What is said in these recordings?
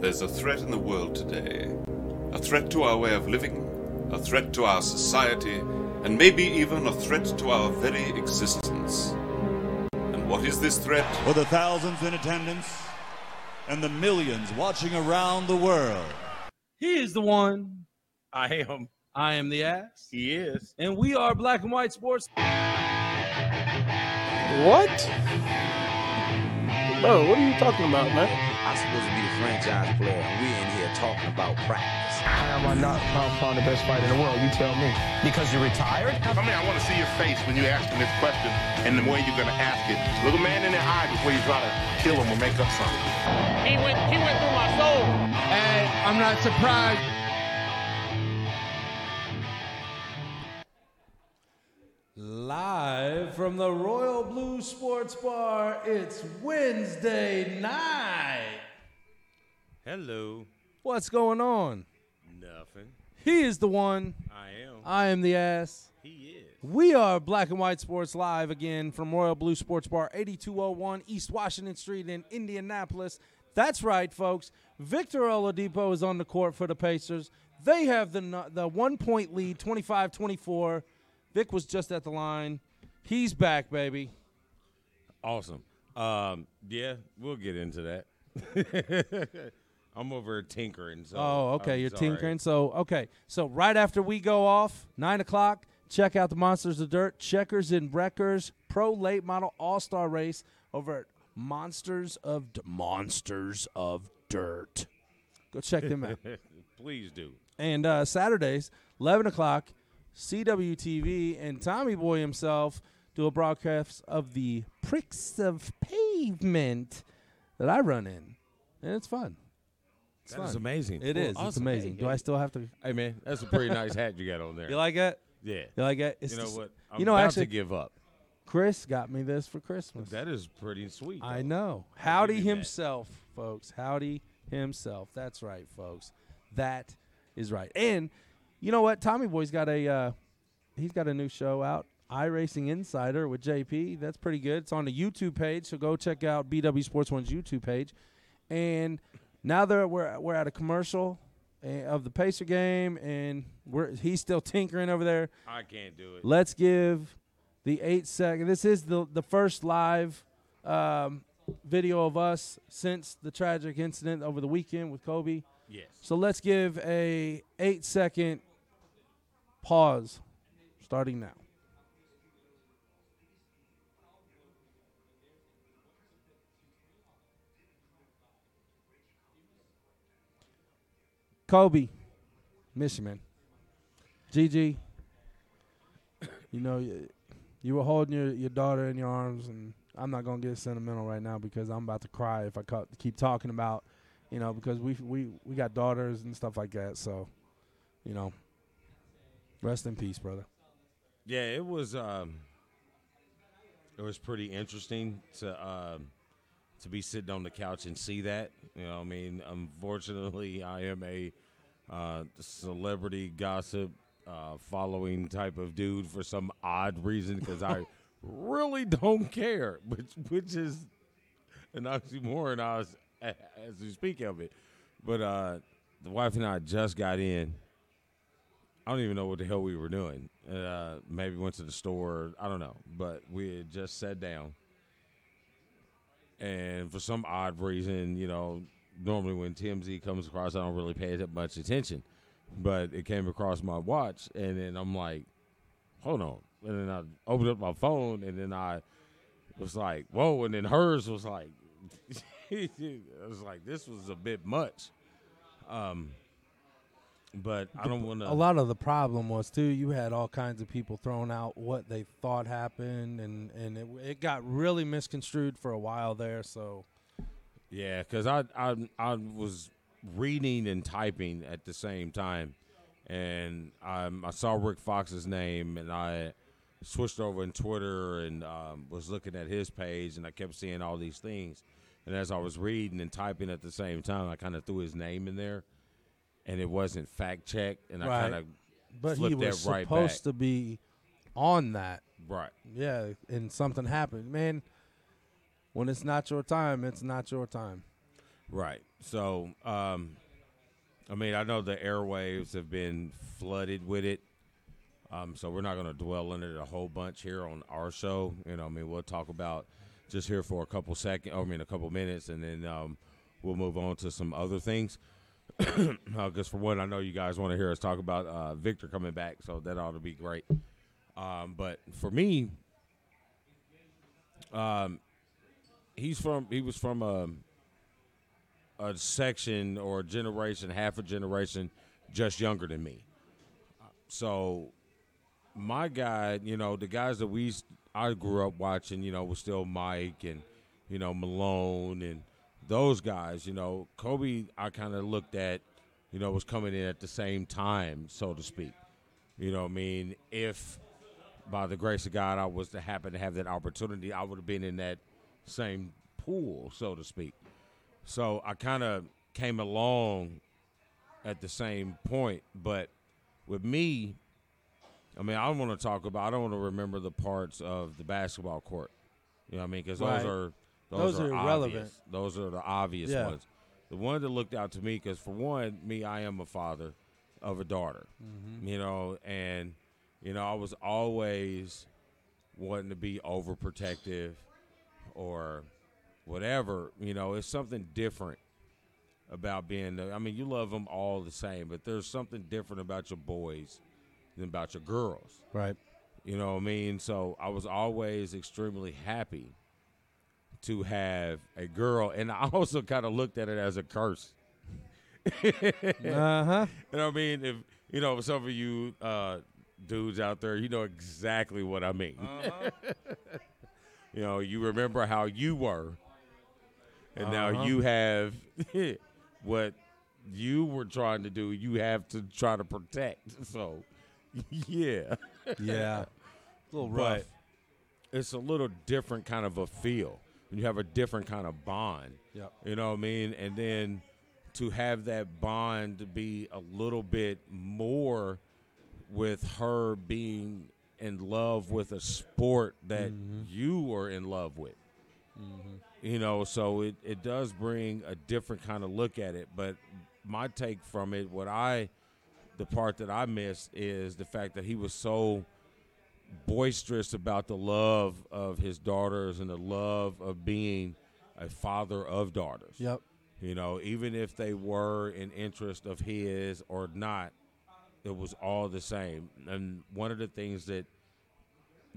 There's a threat in the world today. A threat to our way of living, a threat to our society, and maybe even a threat to our very existence. And what is this threat? For the thousands in attendance and the millions watching around the world. He is the one. I am. I am the ass. He is. And we are Black and White Sports. What? Bro, what are you talking about, man? I'm supposed to be the franchise player, and we're in here talking about practice. How am I not pound pound the best fighter in the world? You tell me. Because you're retired? I mean, I want to see your face when you're asking this question and the way you're going to ask it. Look a man in the eye before you try to kill him or make up something. He went, he went through my soul. And I'm not surprised. Live from the Royal Blue Sports Bar, it's Wednesday night. Hello. What's going on? Nothing. He is the one. I am. I am the ass. He is. We are Black and White Sports live again from Royal Blue Sports Bar, 8201 East Washington Street in Indianapolis. That's right, folks. Victor Oladipo is on the court for the Pacers. They have the the one point lead, 25 24. Vic was just at the line. He's back, baby. Awesome. Um, yeah, we'll get into that. I'm over tinkering. So Oh, okay. I'm You're sorry. tinkering. So, okay. So, right after we go off, 9 o'clock, check out the Monsters of Dirt, Checkers and Wreckers Pro Late Model All Star Race over at Monsters of D- Monsters of Dirt. Go check them out. Please do. And uh, Saturdays, 11 o'clock, CWTV and Tommy Boy himself do a broadcast of the pricks of pavement that I run in. And it's fun. It's That is fun. amazing. It Well, is. It's amazing. Hey, Do I still have to? Hey man, that's a pretty nice hat you got on there. You like it? Yeah. You like it? It's you know just- what? I'm you know, about actually, to give up. Chris got me this for Christmas. That is pretty sweet. I though. know. I'll Howdy give you that. himself, folks. Howdy himself. That's right, folks. That is right. And you know what? Tommy Boy's got a uh, he's got a new show out, iRacing Insider with JP. That's pretty good. It's on the YouTube page, so go check out BW Sports One's YouTube page. And now that we're we're at a commercial uh, of the Pacer game, and we're he's still tinkering over there. I can't do it. Let's give the eight second. This is the the first live um, video of us since the tragic incident over the weekend with Kobe. Yes. So let's give a eight second pause, starting now. Kobe, miss you, man. Gigi, you know, you, you were holding your, your daughter in your arms, and I'm not gonna get sentimental right now because I'm about to cry if I keep talking about, you know, because we we we got daughters and stuff like that. So, you know, rest in peace, brother. Yeah, it was. Um, it was pretty interesting to um, to be sitting on the couch and see that. You know, I mean, unfortunately, I am a uh, celebrity gossip uh, following type of dude for some odd reason because I really don't care, which which is an oxymoron as, as we speak of it. But uh, the wife and I just got in. I don't even know what the hell we were doing. Uh, maybe went to the store. I don't know. But we had just sat down. And for some odd reason, you know, normally when TMZ comes across, I don't really pay that much attention. But it came across my watch, and then I'm like, hold on. And then I opened up my phone, and then I was like, whoa. And then hers was like, I was like, this was a bit much. Um, but I don't want to. A lot of the problem was too. You had all kinds of people throwing out what they thought happened, and and it, it got really misconstrued for a while there. So Yeah, because I, I I was reading and typing at the same time, and um, I saw Rick Fox's name, and I switched over in Twitter and um, was looking at his page, and I kept seeing all these things. And as I was reading and typing at the same time, I kind of threw his name in there, and it wasn't fact checked, and I Right. kind of but he flipped was that right supposed back. to be on that. Right. Yeah, and something happened. Man, when it's not your time, it's not your time. Right. So, um, I mean, I know the airwaves have been flooded with it. Um, so we're not going to dwell on it a whole bunch here on our show. You know, I mean, we'll talk about just here for a couple seconds. I mean, a couple minutes, and then um, we'll move on to some other things. Because for one, I know you guys want to hear us talk about uh, Victor coming back, so that ought to be great. Um, but for me, um, he's from he was from a a section or a generation, half a generation, just younger than me. So my guy, you know, the guys that we I grew up watching, you know, was still Mike and you know Malone and those guys. You know, Kobe, I kind of looked at, you know, was coming in at the same time, so to speak. You know, I mean, if by the grace of God I was to happen to have that opportunity, I would have been in that same pool, so to speak. So I kind of came along at the same point, but with me, I mean, I don't want to talk about. I don't want to remember the parts of the basketball court. You know what I mean? Because Right. those are those, Those are, are irrelevant. Those are the obvious Yeah. ones. The one that looked out to me, because for one, me, I am a father of a daughter. Mm-hmm. You know, and you know, I was always wanting to be overprotective or whatever. You know, it's something different about being. The, I mean, you love them all the same, but there's something different about your boys than about your girls. Right. You know what I mean? So I was always extremely happy to have a girl, and I also kind of looked at it as a curse. Uh huh. You know what I mean? If you know some of you uh, dudes out there, you know exactly what I mean. Uh-huh. you know, you remember how you were, and now Uh-huh. you have what you were trying to do. You have to try to protect. So, yeah, Yeah. A little rough. but it's a little different kind of a feel. You have a different kind of bond. Yep. You know what I mean? And then to have that bond be a little bit more with her being in love with a sport that mm-hmm. you were in love with. Mm-hmm. You know, so it, it does bring a different kind of look at it. But my take from it, what I, the part that I missed is the fact that he was so boisterous about the love of his daughters and the love of being a father of daughters. Yep. You know, even if they were an interest of his or not, it was all the same. And one of the things that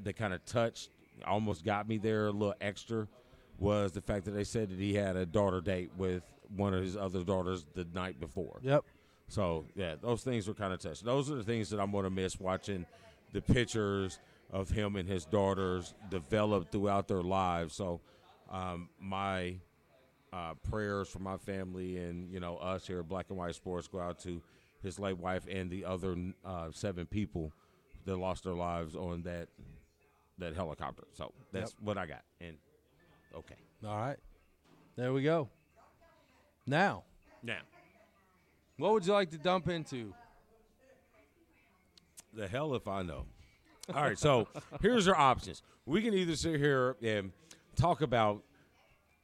that kind of touched, almost got me there a little extra, was the fact that they said that he had a daughter date with one of his other daughters the night before. Yep. So yeah, those things were kind of touched. Those are the things that I'm going to miss watching the pictures of him and his daughters developed throughout their lives. So um, my uh, prayers for my family and you know us here at Black and White Sports go out to his late wife and the other uh, seven people that lost their lives on that that helicopter. So that's what I got. And okay, All right. There we go. Now, now what would you like to dump into? The hell if I know. All right, so here's our options. We can either sit here and talk about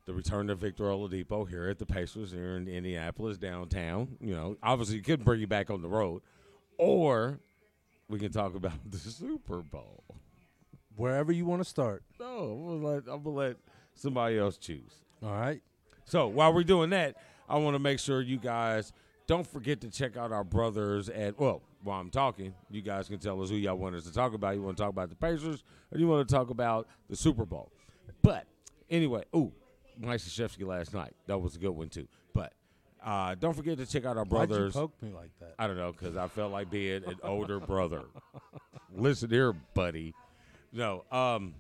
the return of Victor Oladipo here at the Pacers here in Indianapolis downtown. You know, obviously you could bring you back on the road, or we can talk about the Super Bowl. Wherever you want to start. No, I'm gonna let, I'm gonna let somebody else choose. All right. So while we're doing that, I want to make sure you guys don't forget to check out our brothers at well. While I'm talking, you guys can tell us who y'all want us to talk about. You want to talk about the Pacers, or you want to talk about the Super Bowl? But anyway, ooh, Mike Krzyzewski last night. That was a good one too. But uh, don't forget to check out our Why'd you brothers. poke me like that? I don't know because I felt like being an older brother. Listen here, buddy. No, um,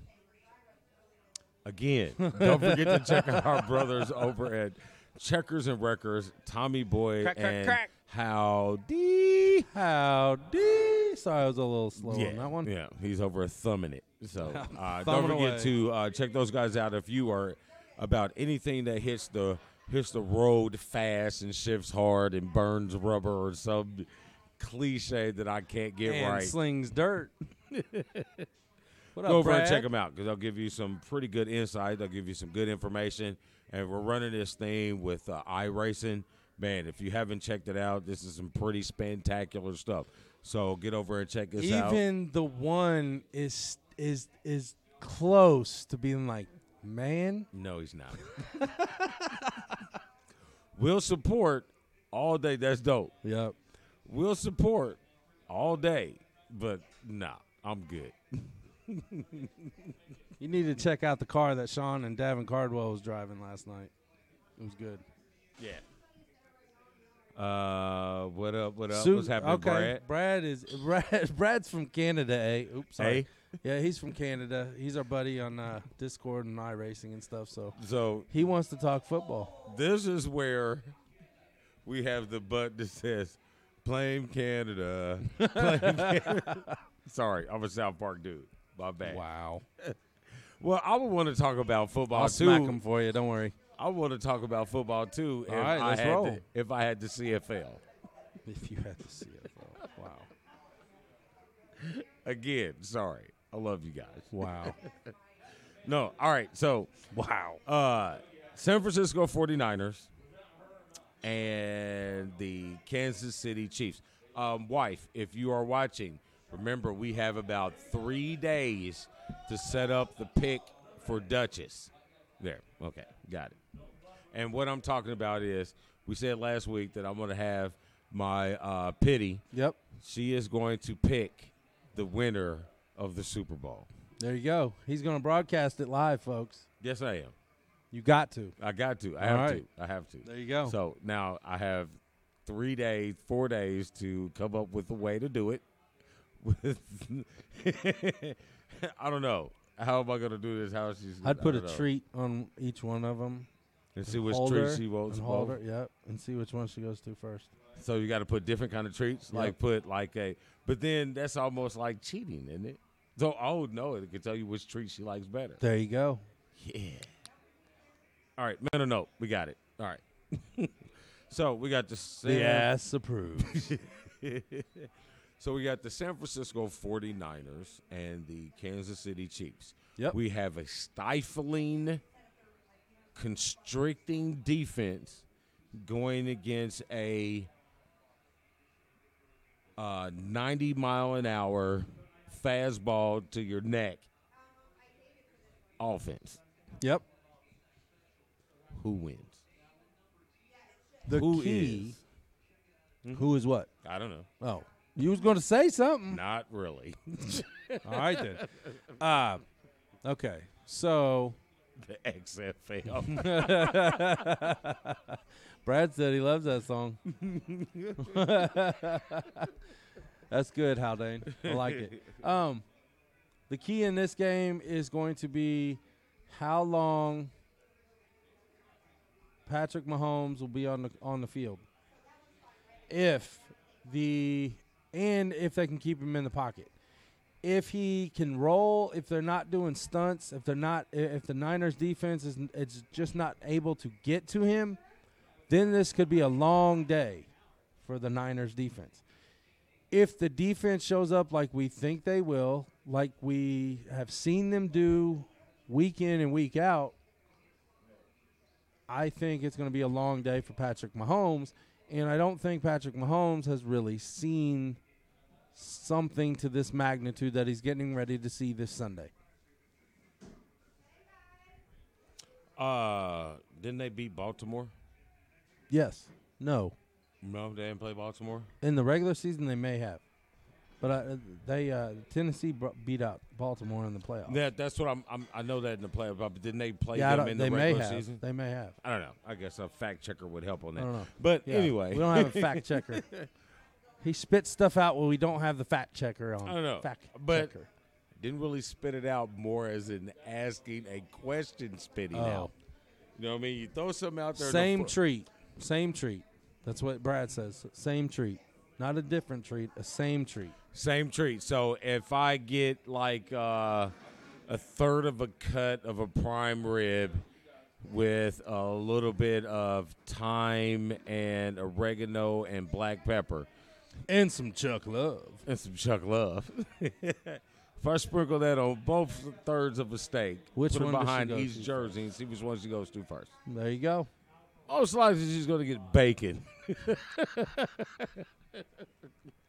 again, don't forget to check out our brothers over at Checkers and Wreckers, Tommy Boy Crack, crack, and crack. Howdy. Howdy. Sorry, I was a little slow yeah, on that one. Yeah, he's over thumbing it. So uh, don't forget away. to uh, check those guys out if you are about anything that hits the hits the road fast and shifts hard and burns rubber or some cliche that I can't get and right. slings dirt. What go over and check them out because they'll give you some pretty good insight. They'll give you some good information. And we're running this thing with uh, iRacing. Man, if you haven't checked it out, this is some pretty spectacular stuff. So get over and check this out. Even the one is is is close to being like, man. No, he's not. we'll support all day. That's dope. Yep. We'll support all day, but nah, I'm good. You need to check out the car that Sean and Davin Cardwell was driving last night. It was good. Yeah. Uh, what up? What up? Su- What's happening, okay. Brad? Brad is Brad, Brad's from Canada. Eh? Oops, sorry. Eh? Yeah, he's from Canada. He's our buddy on uh, Discord and iRacing and stuff. So So he wants to talk football. this is where we have the butt that says "Blame Canada." Blame Canada. Sorry, I'm a South Park dude. My bad. Wow. Well, I would want to talk about football I'll too. smack him for you. Don't worry. I want to talk about football too. All if right, I let's had roll. The, if I had the CFL If you had see it. Wow. again, sorry. I love you guys. Wow. No, all right. So wow. Uh, San Francisco 49ers and the Kansas City Chiefs. Um, wife, if you are watching, remember we have about three days to set up the pick for Duchess. There. Okay. Got it. And what I'm talking about is we said last week that I'm going to have my uh, pity. Yep. She is going to pick the winner of the Super Bowl. There you go. He's going to broadcast it live, folks. Yes, I am. You got to. I got to. I All have right. to. I have to. There you go. So now I have three days, four days to come up with a way to do it. With I don't know. How am I going to do this? How she's? I'd put a know. treat on each one of them. And see which treat she wants. And hold her, yep, and see which one she goes to first. So you got to put different kind of treats. Yep. Like put like a, but then that's almost like cheating, isn't it? So oh no, it can tell you which treat she likes better. There you go. Yeah. All right, mental note. We got it. All right. so we got the San- The ass approves. so we got the San Francisco 49ers and the Kansas City Chiefs. Yep. We have a stifling, constricting defense going against a uh, 90 mile an hour fastball to your neck offense. yep. Who wins? The Who key. is? Who is what? I don't know. Oh, you was going to say something. Not really. All right then. Uh, okay. So the XFL. Brad said he loves that song. That's good, Haldane. I like it. Um, the key in this game is going to be how long Patrick Mahomes will be on the on the field. If the and if they can keep him in the pocket. If he can roll, if they're not doing stunts, if they're not if the Niners defense is it's just not able to get to him, then this could be a long day for the Niners defense. If the defense shows up like we think they will, like we have seen them do week in and week out, I think it's going to be a long day for Patrick Mahomes. And I don't think Patrick Mahomes has really seen something to this magnitude that he's getting ready to see this Sunday. uh, didn't they beat Baltimore? Yes. No. No, they didn't play Baltimore. In the regular season, they may have. But uh, they uh, Tennessee br- beat out Baltimore in the playoffs. That that's what I'm, I'm. I know that in the playoffs, but didn't they play yeah, them in the regular have. season? They may have. I don't know. I guess a fact checker would help on that. I don't know. But Yeah, anyway, we don't have a fact checker. He spits stuff out when we don't have the fact checker on. I don't know. Fact but checker. didn't really spit it out more as in asking a question, spitting Oh. out. You know what I mean? You throw something out there. Same treat. Same treat. That's what Brad says. Same treat. Not a different treat, a same treat. Same treat. So if I get like uh, a third of a cut of a prime rib with a little bit of thyme and oregano and black pepper And some Chuck Love. and some Chuck Love If I sprinkle that on both thirds of a steak, Which put one behind each jersey and see which one she goes to first. There you go. Most likely she's going to get bacon.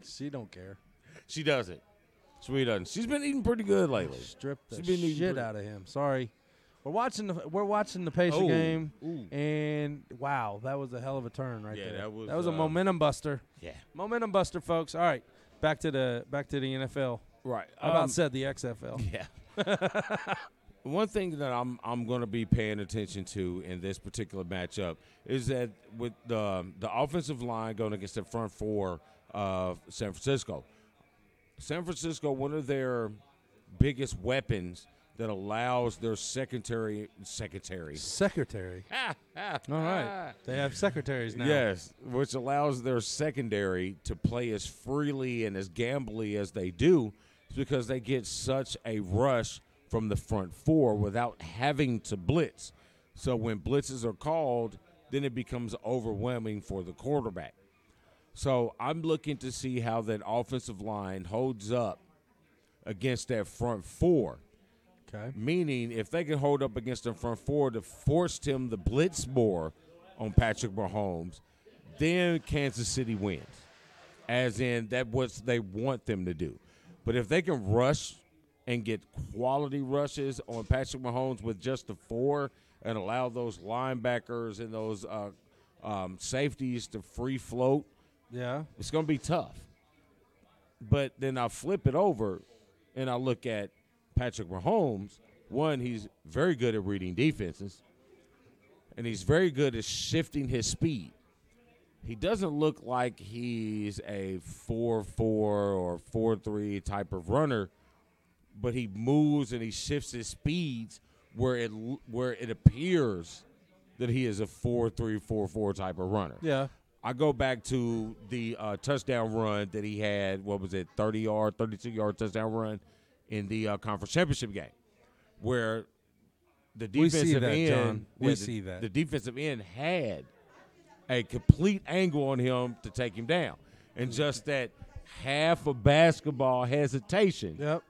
She don't care. She doesn't. She doesn't. She's been eating pretty good lately. Strip the She's been shit pretty- out of him. Sorry. We're watching the we're watching the Pacer Oh, game, ooh. and wow, that was a hell of a turn right Yeah, there. that was, that was a uh, momentum buster. Yeah. Momentum buster, folks. All right, back to the back to the NFL. Right. I about Um, said the XFL. Yeah. One thing that I'm I'm going to be paying attention to in this particular matchup is that with the the offensive line going against the front four of San Francisco, San Francisco one of their biggest weapons that allows their secondary secretary Secretary. All right, they have secretaries now. Yes, which allows their secondary to play as freely and as gambly as they do, because they get such a rush from the front four without having to blitz. So when blitzes are called, then it becomes overwhelming for the quarterback. So I'm looking to see how that offensive line holds up against that front four. Okay. Meaning, if they can hold up against the front four to force him to blitz more on Patrick Mahomes, then Kansas City wins. As in, that what they want them to do. But if they can rush and get quality rushes on Patrick Mahomes with just the four and allow those linebackers and those uh, um, safeties to free float, Yeah. it's going to be tough. But then I flip it over and I look at Patrick Mahomes. One, he's very good at reading defenses, and he's very good at shifting his speed. He doesn't look like he's a 4 4 or 4 3 type of runner, but he moves and he shifts his speeds where it where it appears that he is a 4 3 4 4 type of runner. Yeah. I go back to the uh, touchdown run that he had. What was it, thirty yard, thirty-two yard touchdown run in the uh, conference championship game, where the defensive that, end, John. We yeah, the- see that. the defensive end had a complete angle on him to take him down, and just that half of basketball hesitation. Yep.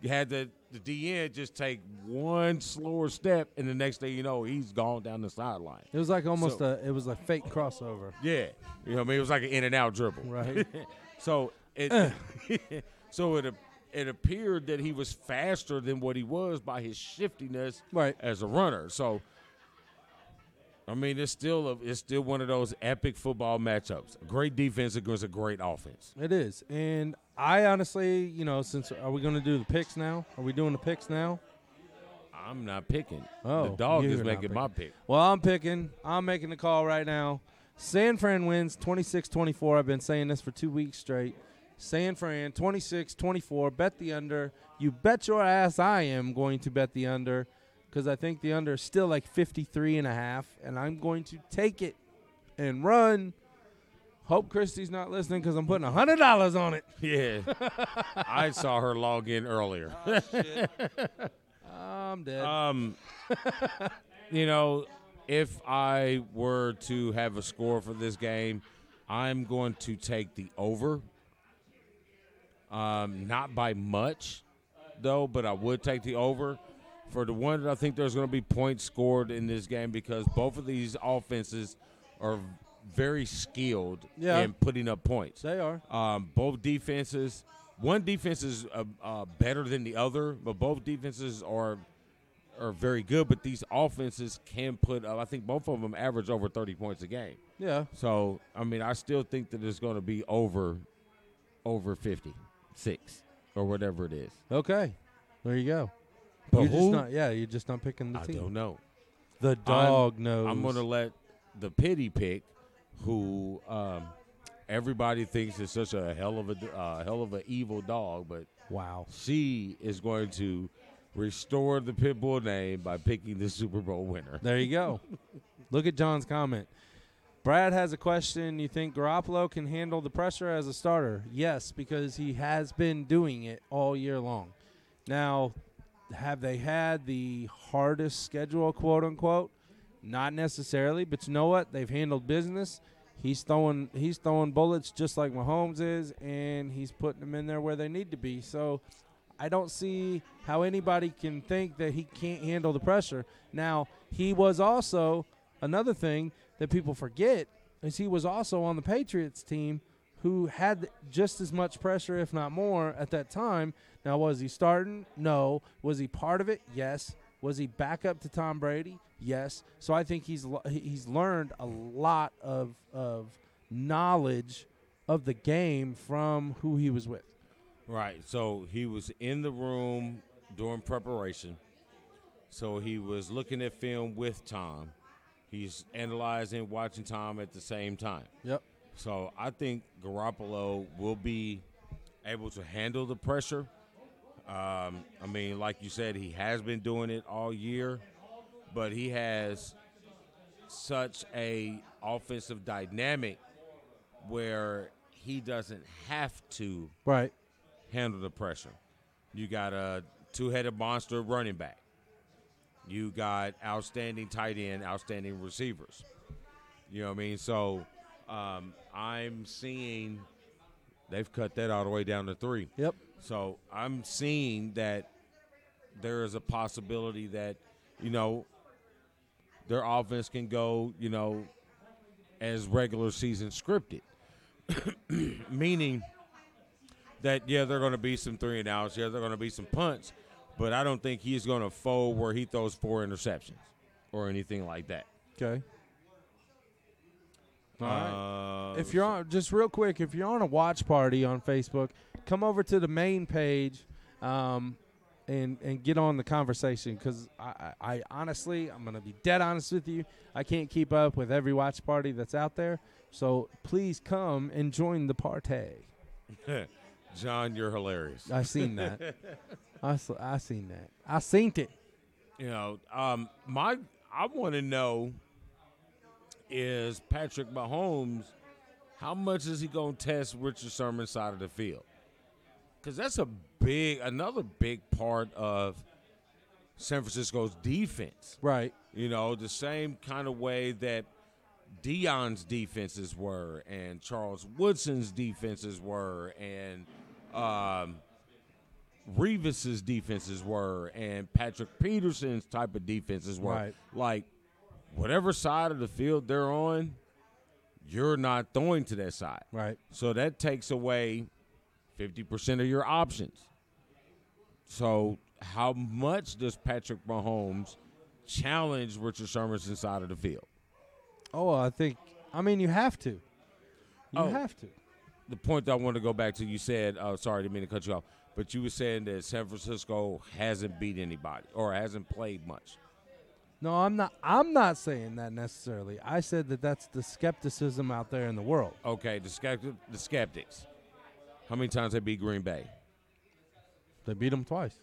You had the the DN just take one slower step, and the next thing you know, he's gone down the sideline. It was like almost So- a it was a fake crossover. Yeah, you know, what I mean, it was like an in and out dribble, Right. so it, so it it appeared that he was faster than what he was by his shiftiness, Right. as a runner. So, I mean, it's still a, it's still one of those epic football matchups. Great defense against a great offense. It is. And I honestly, you know, since are we going to do the picks now? Are we doing the picks now? I'm not picking. Oh, the dog is making my pick. Well, I'm picking. I'm making the call right now. San Fran wins 26-24. I've been saying this for 2 weeks straight. San Fran 26-24. Bet the under. You bet your ass I am going to bet the under cuz I think the under is still like 53 and a half and I'm going to take it and run. Hope Christie's not listening cuz I'm putting $100 on it. Yeah, I saw her log in earlier. I'm dead. Um, you know, if I were to have a score for this game, I'm going to take the over. Um, not by much, though, but I would take the over. For the one that I think there's going to be points scored in this game because both of these offenses are very skilled Yeah. in putting up points. they are. Um, both defenses, one defense is uh, uh, better than the other, but both defenses are are very good. But these offenses can put. Uh, I think both of them average over thirty points a game. Yeah. So I mean, I still think that it's going to be over over fifty six or whatever it is. Okay. There you go. But you're just who? not yeah, you're just not picking the I team. don't know. The dog knows. I'm going to let the pity pick, who um, everybody thinks is such a hell of a uh, hell of a evil dog, but Wow. she is going to restore the pit bull name by picking the Super Bowl winner. There you go. Look at John's comment. Brad has a question. You think Garoppolo can handle the pressure as a starter? Yes, because he has been doing it all year long. Now, have they had the hardest schedule, quote unquote? Not necessarily, but you know what? They've handled business. He's throwing he's throwing bullets just like Mahomes is, and he's putting them in there where they need to be. So, I don't see how anybody can think that he can't handle the pressure. Now, he was also another thing that people forget is he was also on the Patriots team who had just as much pressure, if not more, at that time. Now, was he starting? No. Was he part of it? Yes. Was he back up to Tom Brady? Yes. So I think he's he's learned a lot of of knowledge of the game from who he was with. Right. So he was in the room during preparation. So he was looking at film with Tom. He's analyzing, watching Tom at the same time. Yep. So I think Garoppolo will be able to handle the pressure. Um, I mean, like you said, he has been doing it all year, but he has such a offensive dynamic where he doesn't have to Right. handle the pressure. You got a two-headed monster running back. You got outstanding tight end, outstanding receivers. You know what I mean? So um, I'm seeing they've cut that all the way down to three. Yep. So I'm seeing that there is a possibility that you know their offense can go, you know, as regular season scripted, meaning that yeah, there are going to be some three and outs, yeah, there are going to be some punts, but I don't think he's going to fold where he throws four interceptions or anything like that. Okay. All right. Uh, if you're on, just real quick, if you're on a watch party on Facebook, come over to the main page, um, and and get on the conversation because I, I, I honestly, I'm gonna be dead honest with you. I can't keep up with every watch party that's out there. So please come and join the party. John, you're hilarious. I seen that. I I seen that. I seen it. You know, um, my I want to know is Patrick Mahomes, how much is he going to test Richard Sherman's side of the field? Because that's a big, another big part of San Francisco's defense. Right. You know, the same kind of way that Deion's defenses were, and Charles Woodson's defenses were, and um, Revis's defenses were, and Patrick Peterson's type of defenses were. Right. Like, whatever side of the field they're on, you're not throwing to that side. Right. So that takes away 50% of your options. So, how much does Patrick Mahomes challenge Richard Sherman's inside of the field? Oh, I think. I mean, you have to. You Oh. have to. The point that I want to go back to, you said, oh, sorry, I didn't mean to cut you off, but you were saying that San Francisco hasn't beat anybody or hasn't played much. No, I'm not. I'm not saying that necessarily. I said that that's the skepticism out there in the world. Okay, the, skeptic, the skeptics. How many times they beat Green Bay? They beat them twice,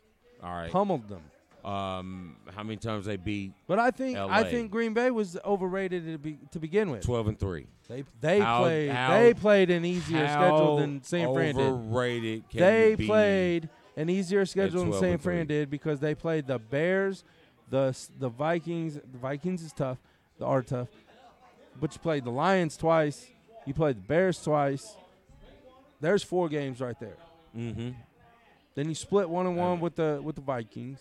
All right. pummeled them. Um, how many times they beat But I think I think Green Bay was overrated to, be, to begin with. 12 and 3? They they How- played how- they played an easier schedule than San Fran did. overrated They played an easier schedule than San Fran did because they played the Bears, the the Vikings. The Vikings is tough. The are tough. But you played the Lions twice. You played the Bears twice. There's four games right there. Mm-hmm. Then you split one and one with the with the Vikings.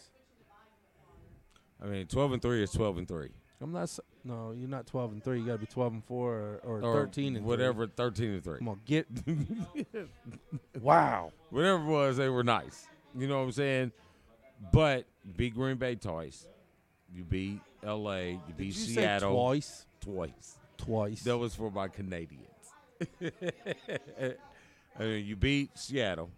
I mean, 12 and 3 is 12 and 3. I'm not. s- No, you're not 12 and three. You got to be 12 and four or, or, Or 13 and three. whatever, 13 and 3. Come on, get. wow. Whatever it was, they were nice. You know what I'm saying? But beat Green Bay twice. You beat LA. You beat Did you say Seattle twice? twice. Twice. That was for my Canadians. I mean, you beat Seattle.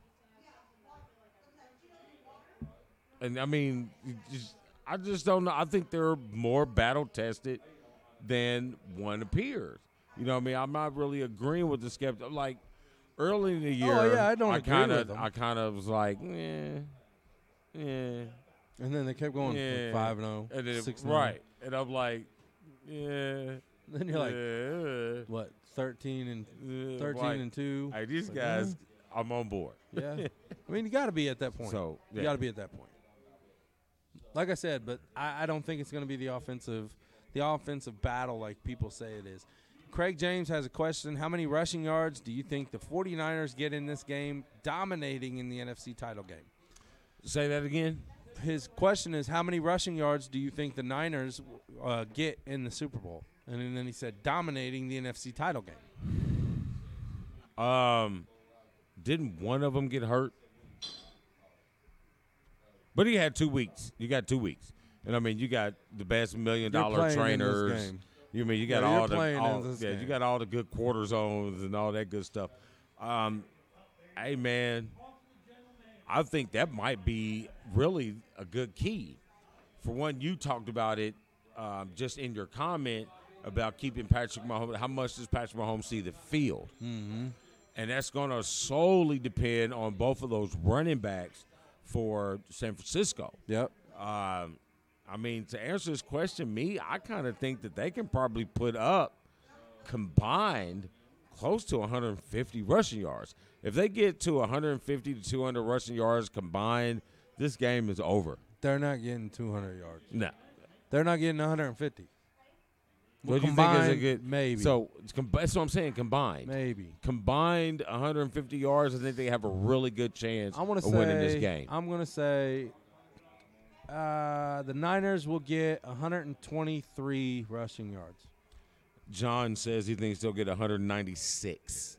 And I mean, you just, I just don't know. I think they're more battle tested than one appears. You know what I mean? I'm not really agreeing with the skeptic. Like early in the oh, year, Oh, yeah, I don't agree kind of. I kind of was like, yeah, yeah, And then they kept going yeah, five and zero, and then, six oh. right, and I'm like, yeah. Then you're like, yeah, what, thirteen and yeah, thirteen like, and two? Hey, these Like, mm-hmm. guys, I'm on board. Yeah, I mean, you got to be at that point. So, you got to be at that point. Like I said, but I, I don't think it's going to be the offensive, the offensive battle like people say it is. Craig James has a question. How many rushing yards do you think the 49ers get in this game, dominating in the NFC title game? Say that again. His question is, how many rushing yards do you think the Niners uh, get in the Super Bowl? And then he said, dominating the NFC title game. Um, didn't one of them get hurt? But he had two weeks. You got two weeks, and I mean, you got the best million dollar playing in this trainers. You mean you got Yeah, all the all, yeah, game. you got all the good cortisones and all that good stuff. Um, hey man, I think that might be really a good key. For one, you talked about it um, just in your comment about keeping Patrick Mahomes. How much does Patrick Mahomes see the field? Mm-hmm. and that's going to solely depend on both of those running backs for San Francisco. Yep. Um, I mean, to answer this question, me, I kind of think that they can probably put up combined close to 150 rushing yards. If they get to 150 to 200 rushing yards combined, this game is over. They're not getting 200 yards. No. They're not getting 150. What do you think is a good maybe. So it's com- that's what I'm saying. Combined, maybe combined 150 yards. I think they have a really good chance I want of to say winning this game. I'm going to say uh, the Niners will get 123 rushing yards. John says he thinks they'll get 196.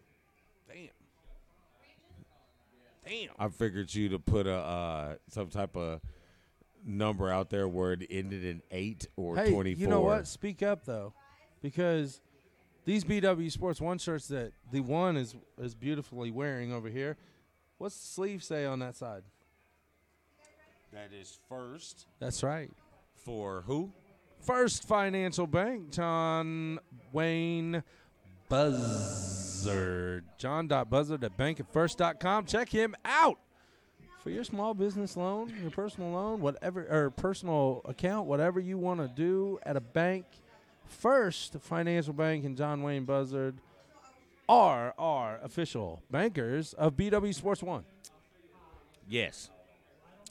Damn. Damn. I figured you to put a uh, some type of number out there where it ended in eight or hey, 24. you know what? Speak up though, because these BW Sports One shirts that the one is is beautifully wearing over here. What's the sleeve say on that side? That is first That's right. for who? First Financial Bank, John Wayne Buzzard. John.buzzard at bankatfirst.com. Check him out for your small business loan, your personal loan, whatever, or personal account, whatever you want to do at a bank. First Financial Bank and John Wayne Buzzard are our official bankers of BW Sports One. Yes.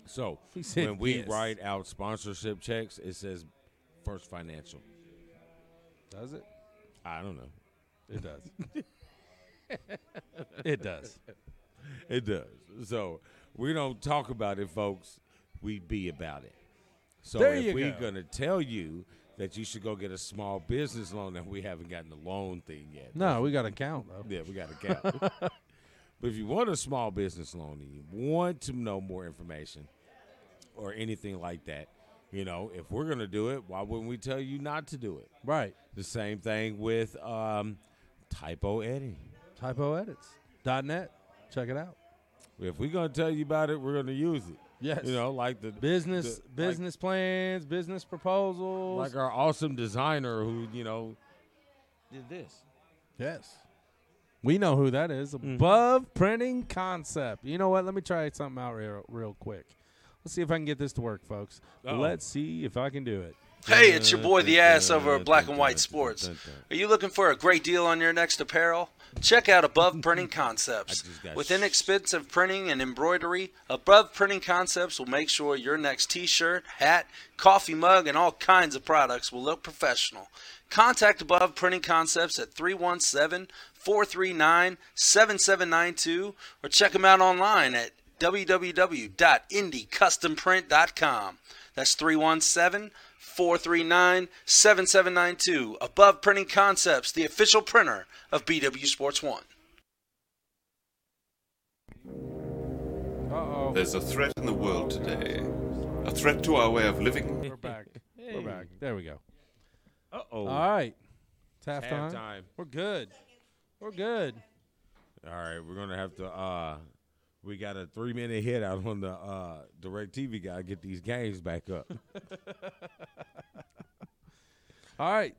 So when we yes. write out sponsorship checks, it says First Financial. Does it? I don't know. It does. it does. It does. So we don't talk about it, folks. We be about it. So There if we're go. gonna tell you that you should go get a small business loan, and we haven't gotten the loan thing yet. No, we got to count though. Yeah, we got to count. but if you want a small business loan and you want to know more information or anything like that, you know, if we're going to do it, why wouldn't we tell you not to do it? Right. The same thing with um, typo editing. Typo edits. Net. Check it out. If we're going to tell you about it, we're going to use it. Yes. You know, like the business the- like- business plans, business proposals. like our awesome designer who, you know, did this. yes. We know who that is. Mm-hmm. Above printing concept. You know what? Let me try something out real, real quick. Let's see if I can get this to work, folks. Uh-oh. Let's see if I can do it. Hey, it's your boy the ass over at Black and White Sports. Are you looking for a great deal on your next apparel? Check out Above Printing Concepts. With inexpensive printing and embroidery, Above Printing Concepts will make sure your next t-shirt, hat, coffee mug, and all kinds of products will look professional. Contact Above Printing Concepts at 317-439-7792 or check them out online at www.indycustomprint.com. That's 317 439 7792. Above Printing Concepts, the official printer of BW Sports 1. Uh-oh. There's a threat in the world today. A threat to our way of living. We're back. We're back. There we go. Uh-oh. All right. It's halftime. halftime. We're good. We're good. All right, we're gonna have to. uh We got a three minute hit out on the uh DirecTV guy. Get these games back up. All right.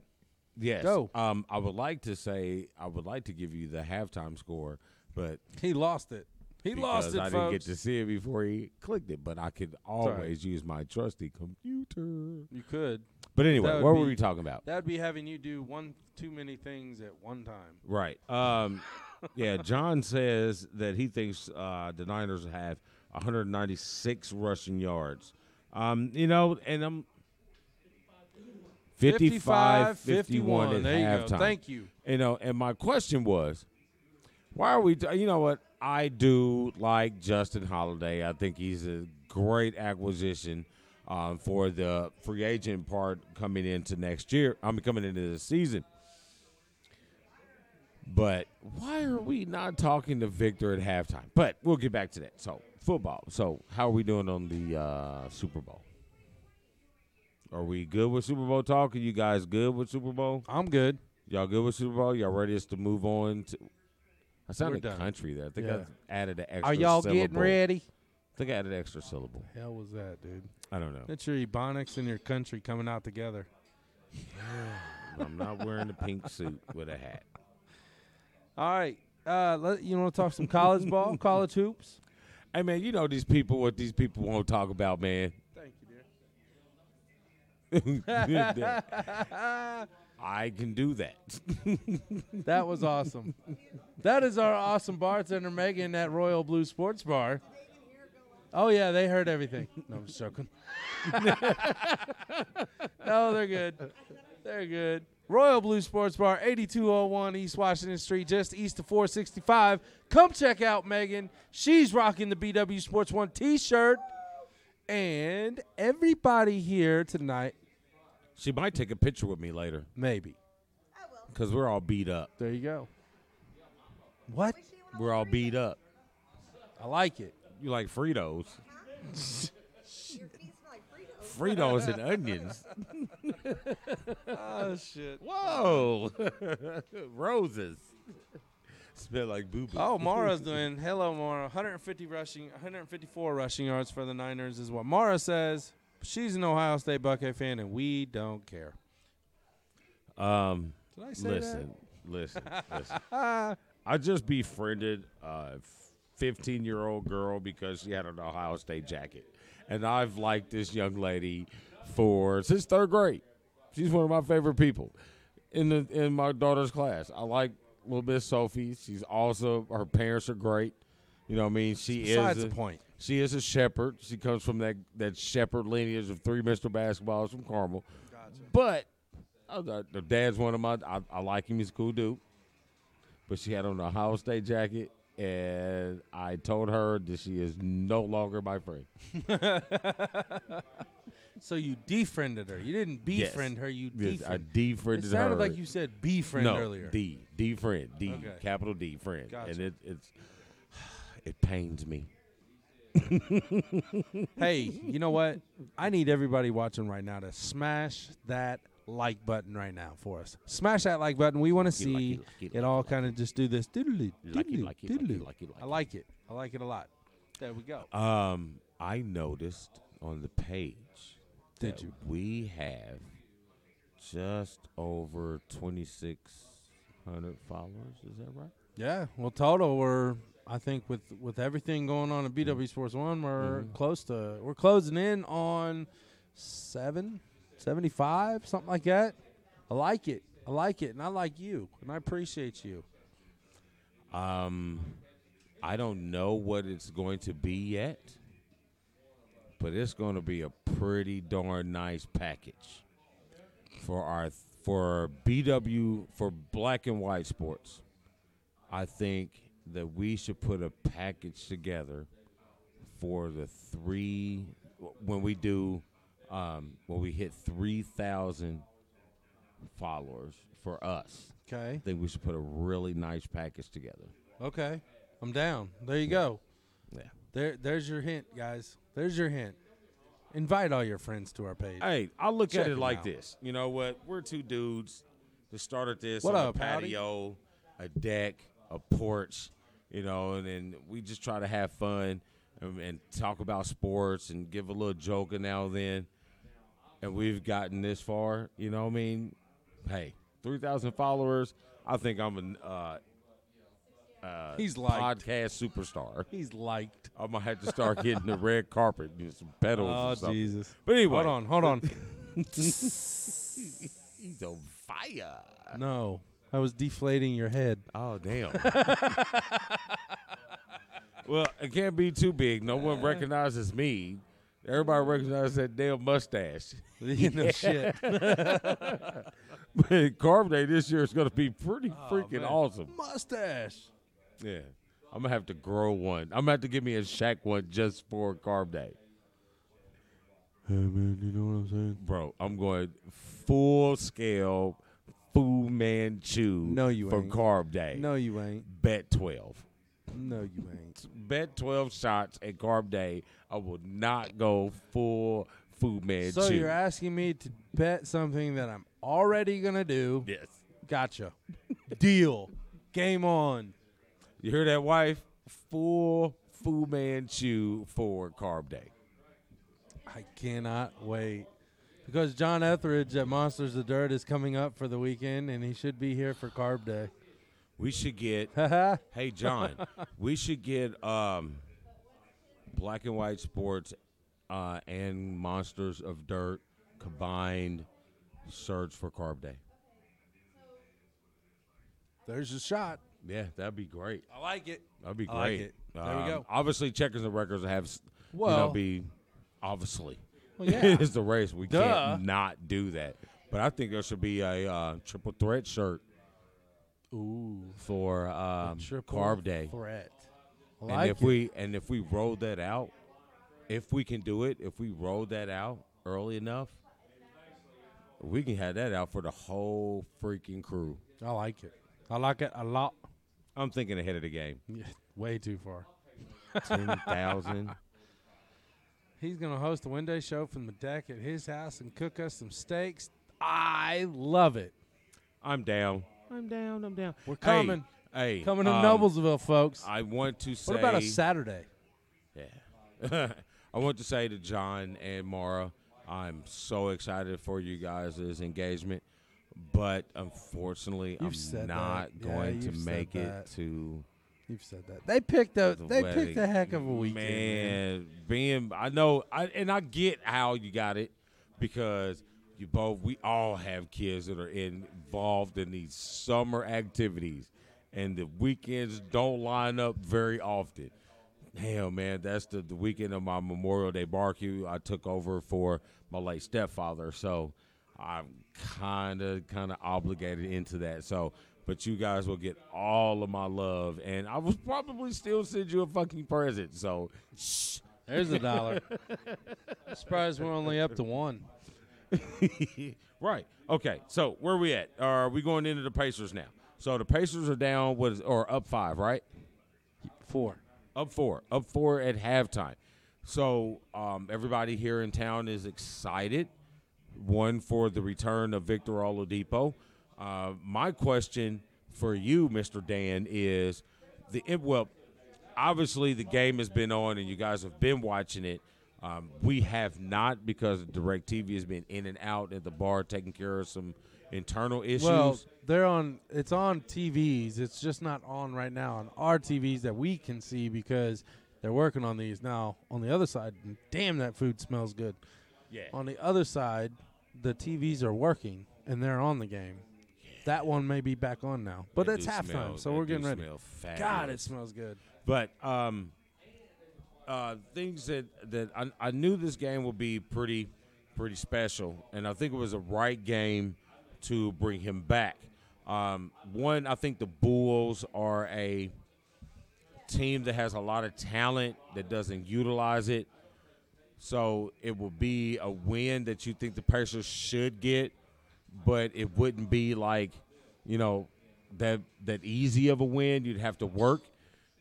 yes. Go. Um, I would like to say I would like to give you the halftime score, but He lost it. He lost it, I folks. didn't get to see it before he clicked it. But I could always use my trusty computer. You could. But anyway, what would were we talking about? That'd be having you do one too many things at one time. Right. Um, yeah, John says that he thinks uh, the Niners have 196 rushing yards. Um, you know, and I'm 55 51 at There you halftime. go. Thank you. You know, and my question was, why are we? You know what? I do like Justin Holiday. I think he's a great acquisition um, for the free agent part coming into next year. I mean, coming into the season. But why are we not talking to Victor at halftime? But we'll get back to that. So football. So how are we doing on the uh, Super Bowl? Are we good with Super Bowl talk? Are you guys good with Super Bowl? I'm good. Y'all good with Super Bowl? Y'all ready us to move on to? I sounded done. country there. I think Yeah. I added an extra. Syllable. Are y'all syllable. getting ready? I think I added an extra syllable. Hell was that, dude? I don't know. That's your Ebonics and your country coming out together. I'm not wearing a pink suit with a hat. All right. Uh, let, you want to talk some college ball, college hoops? Hey man, you know these people. What these people won't talk about, man. Thank you, dear. I can do that. That was awesome. that is our awesome bartender Megan at Royal Blue Sports Bar. Oh yeah, they heard everything. No, I'm just joking. no, they're good. They're good. Royal Blue Sports Bar, 8201 East Washington Street, just east of 465. Come check out Megan. She's rocking the BW Sports One T-shirt, and everybody here tonight, She might take a picture with me later maybe. because we're all beat up. There you go. What? We're all beat up. I like it. You like Fritos? Fritos and onions. Oh shit. Whoa, roses. Smell like boo boo. Oh, Mara's doing hello, Mara. 150 rushing, 154 rushing yards for the Niners is what Mara says. She's an Ohio State Buckeye fan, and we don't care. Um, Did I say listen, listen, listen. I just befriended a 15 year old girl because she had an Ohio State jacket, and I've liked this young lady for since third grade. She's one of my favorite people in the in my daughter's class. I like little Miss Sophie. She's awesome. Her parents are great. You know what I mean? She Besides is the a- point. She is a shepherd. She comes from that that shepherd lineage of three Mr. Basketballs from Carmel. But uh, the the dad's one of my. I, I like him. He's a cool dude. But she had on a Ohio State jacket, and I told her that she is no longer my friend. So you defriended her. You didn't befriend her. You Yes, I defriended. defriended It sounded her. like you said befriend no, earlier. D D friend D Okay. capital D friend, Gotcha. and it it's it pains me. hey, you know what? I need everybody watching right now to smash that like button right now for us. Smash that like button. We want to see it, like it, it all kind of just do this. Doodly, You like it, doodly, like it, like it, doodly. like it, like I like it. I like it a lot. There we go. Um, I noticed on the page. Did that you? We have just over twenty six hundred followers. Is that right? Yeah. Well, total, we're I think with with everything going on at Mm-hmm. BW Sports One, we're close to we're closing in on seven, 75, something like that. I like it. I like it, and I like you, and I appreciate you. Um, I don't know what it's going to be yet, but it's going to be a pretty darn nice package for our for BW for black and white sports. I think that we should put a package together for the three when we do um, when we hit three thousand followers for us. Okay. I think we should put a really nice package together. Okay. I'm down. There you go. Yeah. There there's your hint, guys. There's your hint. Invite all your friends to our page. Hey, I look Check at it like out. this. You know what? We're two dudes that started this What on up, a Howdy? patio, a deck, a porch, you know, and then we just try to have fun and, and talk about sports and give a little joke now and then. And we've gotten this far, you know what I mean? Hey, 3,000 followers. I think I'm a uh, uh, He's liked. podcast superstar. He's liked. I might have to start getting the red carpet and some pedals. Oh. Jesus. But anyway, Hold on, hold on. He's on fire. no. I was deflating your head. Oh damn. well, it can't be too big. No one recognizes me. Everybody recognizes that damn mustache. you know shit. But Carb Day this year is going to be pretty oh, freaking Oh, man. awesome. Mustache. Yeah. I'm going to have to grow one. I'm going to have to give me a Shaq one just for Carb Day. Hey man, you know what I'm saying? Bro, I'm going full scale Fu Manchu No, you for ain't. carb day. No, you ain't. Bet 12. No, you ain't. Bet 12 shots at carb day. I will not go full Fu Manchu. So you're asking me to bet something that I'm already gonna do? Yes. Gotcha. Deal. Game on. You hear that, wife? Full Fu Manchu for carb day. I cannot wait. Because John Etheridge at Monsters of Dirt is coming up for the weekend, and he should be here for Carb Day. We should get. Hey, John, we should get um, Black and White Sports uh, and Monsters of Dirt combined search for Carb Day. There's a shot. Yeah, that'd be great. I like it. That'd be I like great. it. There we Um, go. Obviously, checkers and records have, s- you know, Well- be obviously. Well, yeah. it's the race. We Duh. can't not do that. But I think there should be a uh, triple threat shirt Ooh. for um, Triple Carb Day. Threat. I and if it. we and if we roll that out, if we can do it, if we roll that out early enough, we can have that out for the whole freaking crew. I like it. I like it a lot. I'm thinking ahead of the game. Yeah, way too far. Ten thousand. He's going to host a one-day show from the deck at his house and cook us some steaks. I love it. I'm down. I'm down. I'm down. We're coming. Hey, Hey, coming to um, Noblesville, folks. I want to say. what about a Saturday? Yeah. I want to say to John and Mara, I'm so excited for you guys' engagement, but unfortunately, You've I'm not that. Yeah, going to you've said make it that. to You've said that. They picked a the they wedding. picked a heck of a weekend. man. Man, being I know, I, and I get how you got it because you both we all have kids that are involved in these summer activities, and the weekends don't line up very often. Hell, man, that's the, the weekend of my Memorial Day barbecue. I took over for my late stepfather, so I'm kind of kind of obligated into that. So, but you guys will get all of my love, and I will probably still send you a fucking present. So, shh. There's a dollar. I'm surprised we're only up to one. right. Okay. So where are we at? Are we going into the Pacers now? So the Pacers are down. What is or up five? Right. Four. Up four. Up four at halftime. So um, everybody here in town is excited. One for the return of Victor Oladipo. Uh, my question for you, Mr. Dan, is the well. Obviously, the game has been on, and you guys have been watching it. Um, we have not because DirecTV has been in and out at the bar taking care of some internal issues. Well, they're on. It's on TVs. It's just not on right now on our TVs that we can see because they're working on these now. On the other side, damn, that food smells good. Yeah. On the other side, the TVs are working and they're on the game. That one may be back on now, but it's halftime, so we're getting ready. God, it smells good. But um, uh, things that that I, I knew this game would be pretty pretty special, and I think it was a right game to bring him back. Um, one, I think the Bulls are a team that has a lot of talent that doesn't utilize it. So it will be a win that you think the Pacers should get, but it wouldn't be like, you know, that that easy of a win. You'd have to work.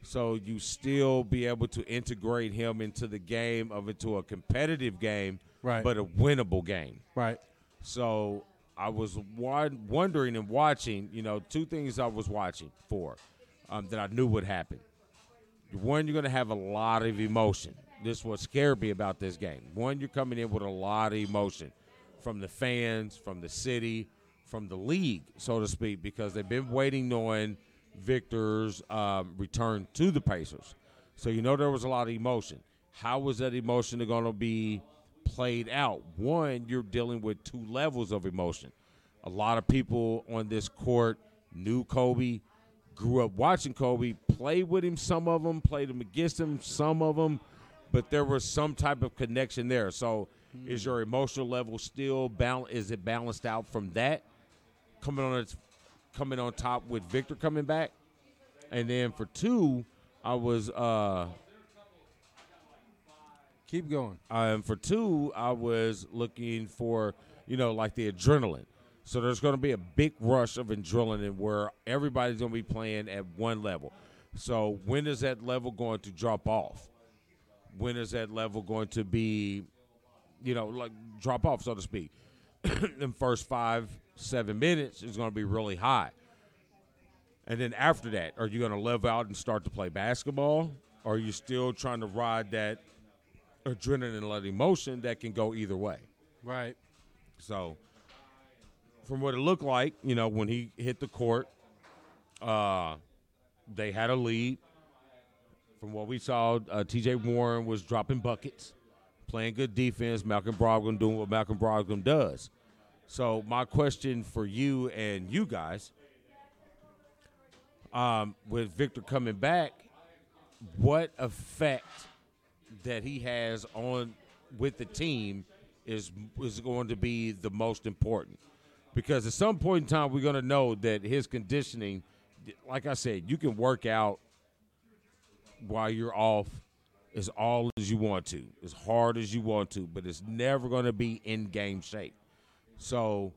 So you still be able to integrate him into the game of into a competitive game, Right. but a winnable game. Right. So I was wondering and watching, you know, two things I was watching for um, that I knew would happen. One, you're going to have a lot of emotion. This what scared me about this game. One, you're coming in with a lot of emotion from the fans, from the city, from the league, so to speak, because they've been waiting on Victor's um, return to the Pacers. So you know there was a lot of emotion. How was that emotion going to be played out? One, you're dealing with two levels of emotion. A lot of people on this court knew Kobe, grew up watching Kobe, played with him. Some of them played him against him. Some of them, but there was some type of connection there. So, is your emotional level still bal- Is it balanced out from that? Coming on coming on top with Victor coming back, and then for two, I was uh Keep going. Um, for two, I was looking for, you know, like the adrenaline. So there's going to be a big rush of adrenaline where everybody's going to be playing at one level. So when is that level going to drop off? When is that level going to be, you know, like drop off, so to speak? the first five, seven minutes is going to be really high. And then after that, are you going to level out and start to play basketball? Or are you still trying to ride that adrenaline and emotion that can go either way? Right. So, from what it looked like, you know, when he hit the court, uh, they had a lead. From what we saw, uh, T.J. Warren was dropping buckets, playing good defense. Malcolm Brogdon doing what Malcolm Brogdon does. So, my question for you and you guys, um, with Victor coming back, what effect that he has on with the team is is going to be the most important. Because at some point in time we're going to know that his conditioning like I said you can work out while you're off as all as you want to as hard as you want to but it's never going to be in game shape. So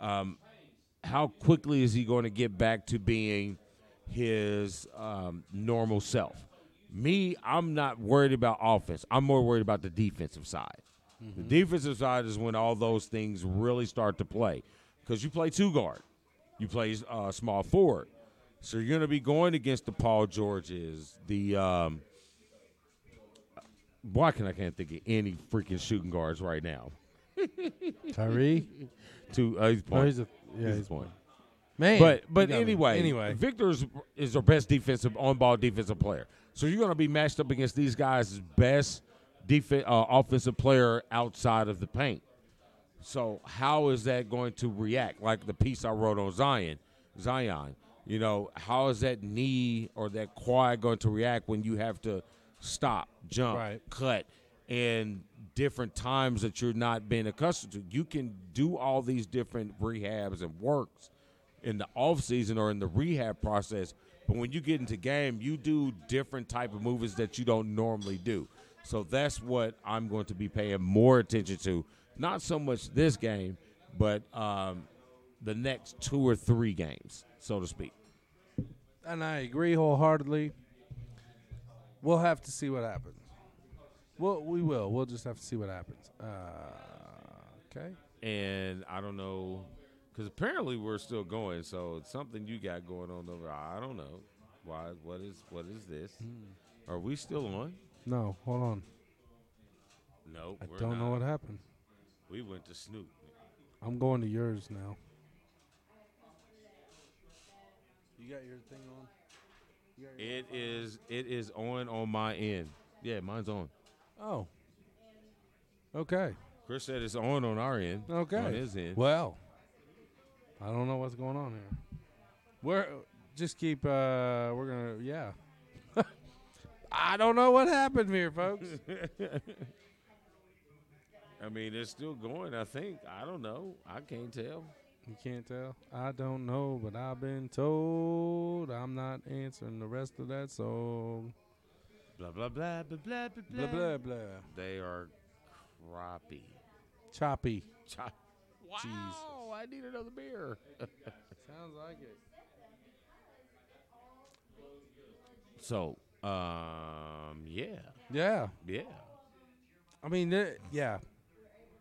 um, how quickly is he going to get back to being his um, normal self me, I'm not worried about offense. I'm more worried about the defensive side. The defensive side is when all those things really start to play because you play two guard, you play uh, small forward, so you're going to be going against the Paul Georges, the um, why can I can't think of any freaking shooting guards right now. Tyree. to uh, he's Oh, point. he's a- yeah, He's he's- point. Man, but but got me. anyway, Anyway. Victor's is our best defensive on ball defensive player. So you're going to be matched up against these guys' best defense uh, offensive player outside of the paint. So how is that going to react? Like the piece I wrote on Zion, Zion. You know, how is that knee or that quad going to react when you have to stop, jump, Right. cut, and different times that you're not being accustomed to? You can do all these different rehabs and works in the off season or in the rehab process. But when you get into game, you do different type of moves that you don't normally do. So that's what I'm going to be paying more attention to. Not so much this game, but um, the next two or three games, so to speak. and I agree wholeheartedly. We'll have to see what happens. Well, we will. We'll just have to see what happens. Uh, okay. And I don't know, because apparently we're still going. So it's something you got going on over. I don't know. Why? What is? What is this? Hmm. Are we still on? No, hold on. No, I we're don't know what happened. We went to Snoop. I'm going to yours now. You got your thing on? It is. It is on on my end. Yeah, mine's on. Oh. Okay. Chris said it's on on our end. Okay. On his end. Well, I don't know what's going on here. We're just keep. uh We're gonna. Yeah. I don't know what happened here, folks. I mean, it's still going. I think. I don't know. I can't tell. You can't tell. I don't know, but I've been told I'm not answering the rest of that song. Blah blah blah blah blah blah Blah blah blah. They are crappy. Choppy. Chop. Wow! I need another beer. Sounds like it. so, um, yeah, Yeah. yeah, I mean, th- yeah.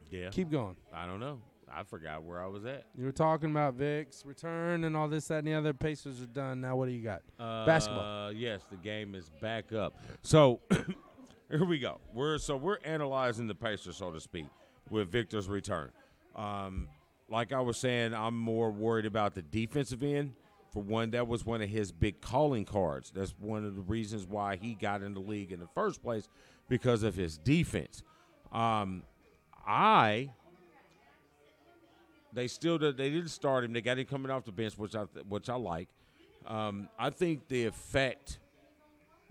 yeah. Keep going. I don't know. I forgot where I was at. You were talking about Vic's return and all this, that, and the other. Pacers are done. Now, what do you got? Basketball. Uh, yes, the game is back up. So here we go. We're so we're analyzing the Pacers, so to speak, with Victor's return. Um, like I was saying, I'm more worried about the defensive end. For one, that was one of his big calling cards. That's one of the reasons why he got in the league in the first place because of his defense. Um, I they still did, they didn't start him. They got him coming off the bench, which I which I like. Um, I think the effect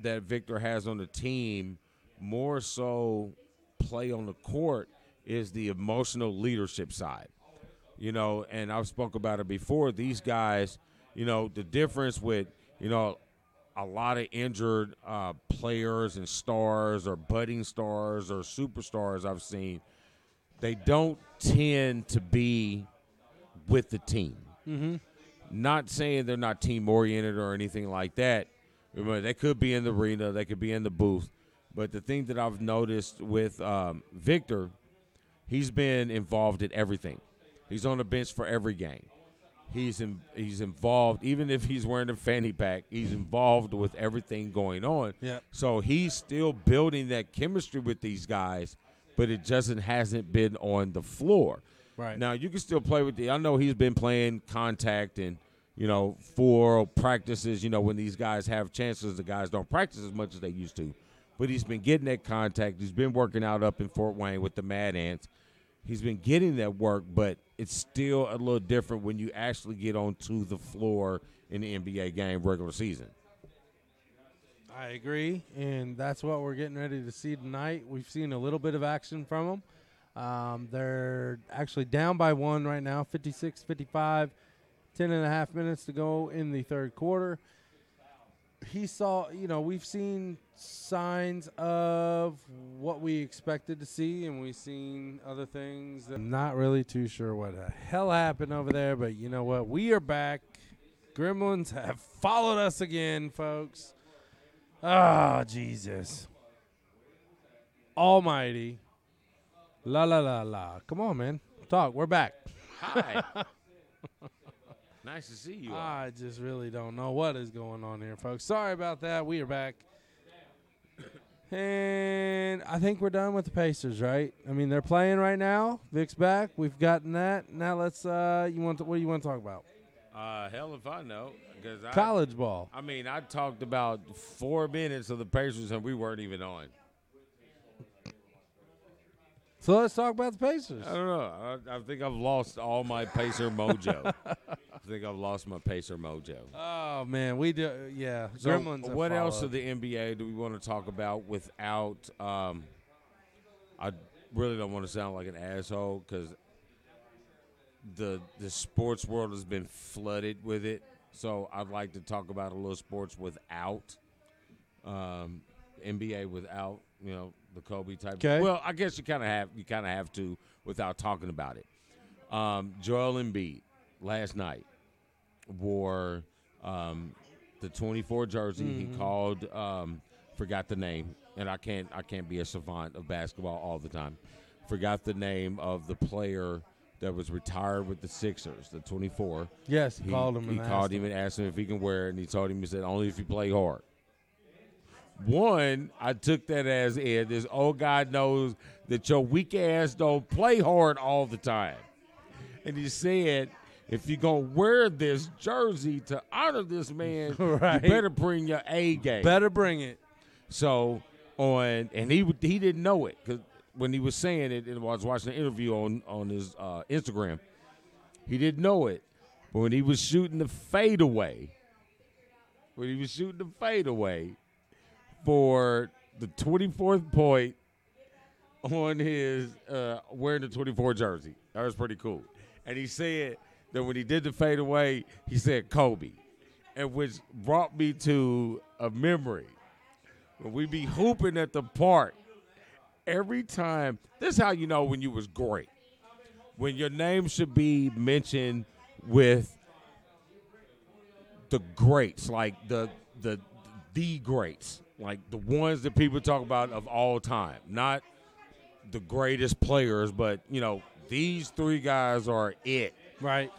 that Victor has on the team more so play on the court is the emotional leadership side. You know, and I've spoke about it before. These guys, you know, the difference with you know a lot of injured uh, players and stars or budding stars or superstars I've seen, they don't tend to be with the team. Mm-hmm. Not saying they're not team oriented or anything like that. Remember, they could be in the arena, they could be in the booth. But the thing that I've noticed with um, Victor, he's been involved in everything. He's on the bench for every game. He's in, he's involved, even if he's wearing a fanny pack. He's involved with everything going on. Yeah. So he's still building that chemistry with these guys, but it just hasn't been on the floor. Right. Now you can still play with the. I know he's been playing contact and you know for practices. You know when these guys have chances, the guys don't practice as much as they used to. But he's been getting that contact. He's been working out up in Fort Wayne with the Mad Ants. He's been getting that work, but it's still a little different when you actually get onto the floor in the NBA game regular season. I agree, and that's what we're getting ready to see tonight. We've seen a little bit of action from them. Um, they're actually down by one right now, 56 55, 10 and a half minutes to go in the third quarter. He saw, you know, we've seen signs of what we expected to see, and we've seen other things. I'm not really too sure what the hell happened over there, but you know what? We are back. Gremlins have followed us again, folks. Ah, Jesus. Almighty. La la la la. Come on, man. Talk. We're back. Hi. nice to see you. all. I just really don't know what is going on here, folks. Sorry about that. We are back. And I think we're done with the Pacers, right? I mean, they're playing right now. Vic's back. We've gotten that. Now let's. Uh, you want? To, what do you want to talk about? Uh, hell if I know. Because I, College ball. I mean, I talked about four minutes of the Pacers and we weren't even on. So let's talk about the Pacers. I don't know. I, I think I've lost all my Pacer mojo. I think I've lost my Pacer mojo. Oh man, we do. Yeah, So Gremlins. what else of the NBA do we want to talk about without? Um, I really don't want to sound like an asshole because the the sports world has been flooded with it. So I'd like to talk about a little sports without um, NBA without you know the Kobe type. 'Kay. Well, I guess you kind of have you kind of have to without talking about it. Um, Joel Embiid last night wore um, the 24 jersey. He Mhm. called um, forgot the name, and I can't I can't be a savant of basketball all the time. Forgot the name of the player that was retired with the Sixers, the 24. Yes, he called him He and called him him. and asked him if he can wear it, and he told him he said only if you play hard. One, I took that as Ed. This old guy knows that your weak ass don't play hard all the time. And he said, if you're gonna wear this jersey to honor this man, Right. you better bring your A game. Better bring it. So on, and he he didn't know it because when he was saying it, and I was watching an interview on on his uh, Instagram, he didn't know it. But when he was shooting the fadeaway, when he was shooting the fadeaway for the 24th point on his uh, wearing the 24 jersey, that was pretty cool. And he said that when he did the fadeaway, he said Kobe, and which brought me to a memory. When we be hooping at the park every time this is how you know when you was great. When your name should be mentioned with the greats like the the the greats like the ones that people talk about of all time not the greatest players but you know these three guys are it right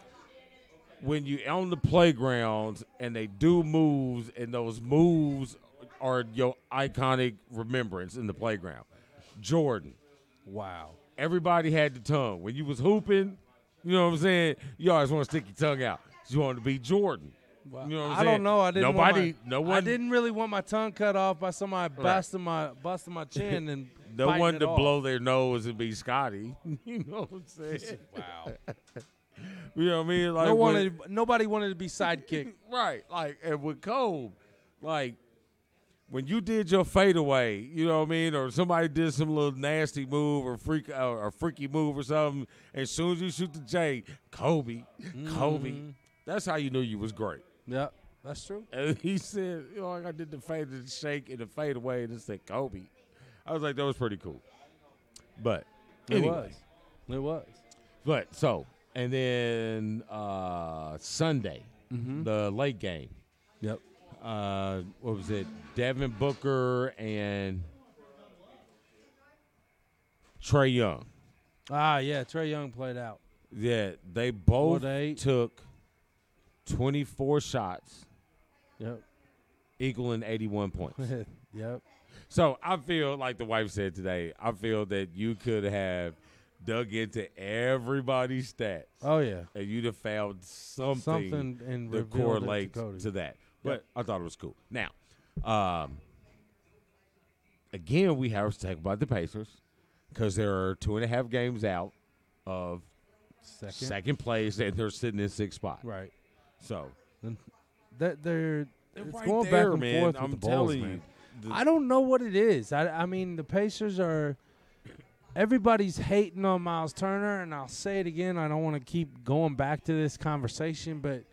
when you on the playgrounds and they do moves and those moves are your iconic remembrance in the playground. Jordan. Wow. Everybody had the tongue. When you was hooping, you know what I'm saying? You always want to stick your tongue out. You want to be Jordan. You know I don't know. I didn't. Nobody, want my, no one, I didn't really want my tongue cut off by somebody Right. busting my busting my chin and no one to off. blow their nose and be Scottie. you know what I'm saying? Wow. You know what I mean? Like no when- wanted, nobody wanted to be sidekick. right. Like and with Cole, like when you did your fadeaway, you know what I mean, or somebody did some little nasty move or freak uh, or freaky move or something, as soon as you shoot the J, Kobe, Kobe, Mhm. that's how you knew you was great. Yep, That's true. And he said, you know, like I did the fade and shake and the fade away, and it said Kobe. I was like, that was pretty cool. But It anyway, was. It was. But so, and then uh Sunday, Mhm. the late game. Yep. Uh, what was it? Devin Booker and Trae Young. Ah, yeah. Trae Young played out. Yeah, they both eight. took 24 shots, Yep. equaling 81 points. yep. So I feel like the wife said today. I feel that you could have dug into everybody's stats. Oh yeah. and you'd have found something, Something and that revealed it to correlates Cody. to that. But I thought it was cool. Now, um, again, we have to talk about the Pacers because there are two and a half games out of Second. second place, and they're sitting in sixth spot. Right. So that they're, They're it's right going there, back and man. forth with I'm the telling you, I don't know what it is. I, I mean, the Pacers are. Everybody's hating on Miles Turner, and I'll say it again. I don't want to keep going back to this conversation, but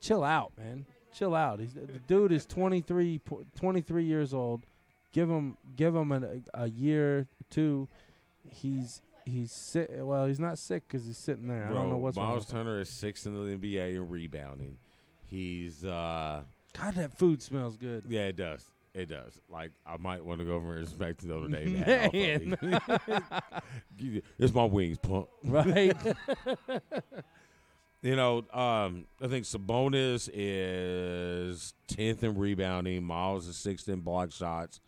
chill out, man. Chill out. He's, the dude is 23, 23 years old. Give him, give him a, a year, two. He's he's sick. Well, he's not sick because he's sitting there. I don't know Bro, what's. Miles. Turner is sixth in the NBA in rebounding. He's uh God, that food smells good. Yeah, it does. It does. Like I might want to go over and inspect the other day. Man, it's my wings, pump. Right. you know, um, I think Sabonis is tenth in rebounding. Miles is sixth in block shots.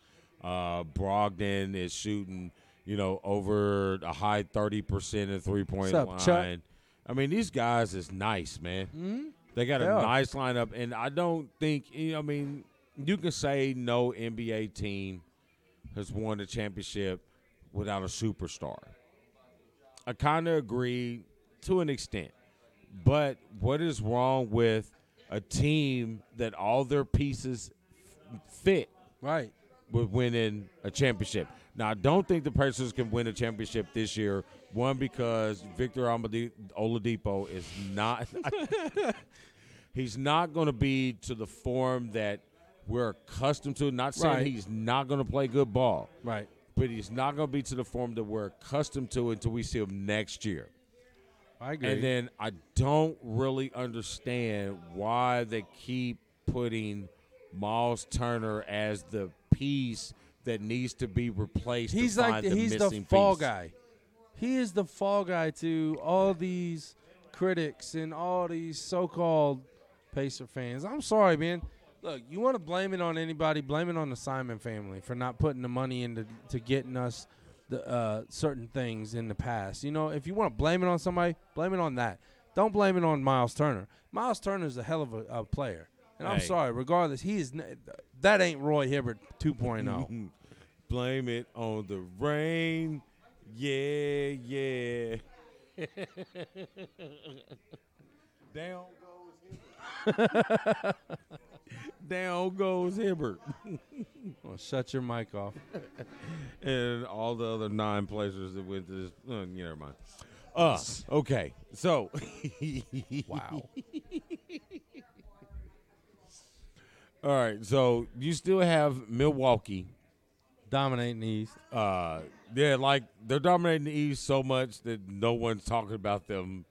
Uh, Brogdon is shooting, you know, over a high thirty percent in three point up, Chuck? line. I mean, these guys is nice, man. Mhm. They got a are. nice lineup, and I don't think. you know, I mean, you can say no NBA team has won a championship without a superstar. I kind of agree to an extent, but what is wrong with a team that all their pieces fit? Right. With winning a championship. Now, I don't think the Pacers can win a championship this year. One because Victor Oladi- Oladipo is not. he's not going to be to the form that we're accustomed to. Not saying Right. he's not going to play good ball, Right. but he's not going to be to the form that we're accustomed to until we see him next year. I agree. And then I don't really understand why they keep putting Miles Turner as the piece that needs to be replaced. He's like the, the he's the missing fall piece. guy. He is the fall guy to all these critics and all these so-called Pacer fans. I'm sorry, man. Look, you want to blame it on anybody? Blame it on the Simon family for not putting the money into to getting us the uh, certain things in the past. You know, if you want to blame it on somebody, blame it on that. Don't blame it on Miles Turner. Miles Turner is a hell of a, a player, and I'm Hey. sorry. Regardless, he is n- that ain't Roy Hibbert oh. 2.0. Blame it on the rain. Yeah, yeah. Down goes Hibbert. Down goes Hibbert. well, shut your mic off. and all the other nine places that went to this. Uh, yeah, never mind. Uh, okay. So. wow. All right. So you still have Milwaukee dominating the East. Uh, yeah, like they're dominating the East so much that no one's talking about them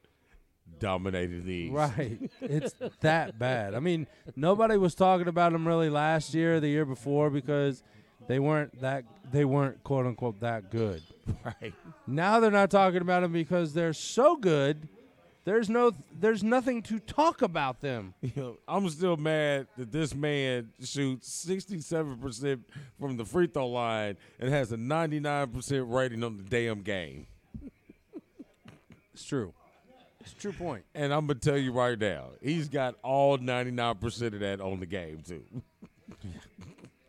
dominating the East. Right. It's that bad. I mean, nobody was talking about them really last year, the year before, because they weren't that they weren't quote unquote that good. Right. Now they're not talking about them because they're so good. There's no there's nothing to talk about them. You know, I'm still mad that this man shoots 67% from the free throw line and has a 99% rating on the damn game. It's true. It's a true point. And I'm going to tell you right now, he's got all 99% of that on the game, too.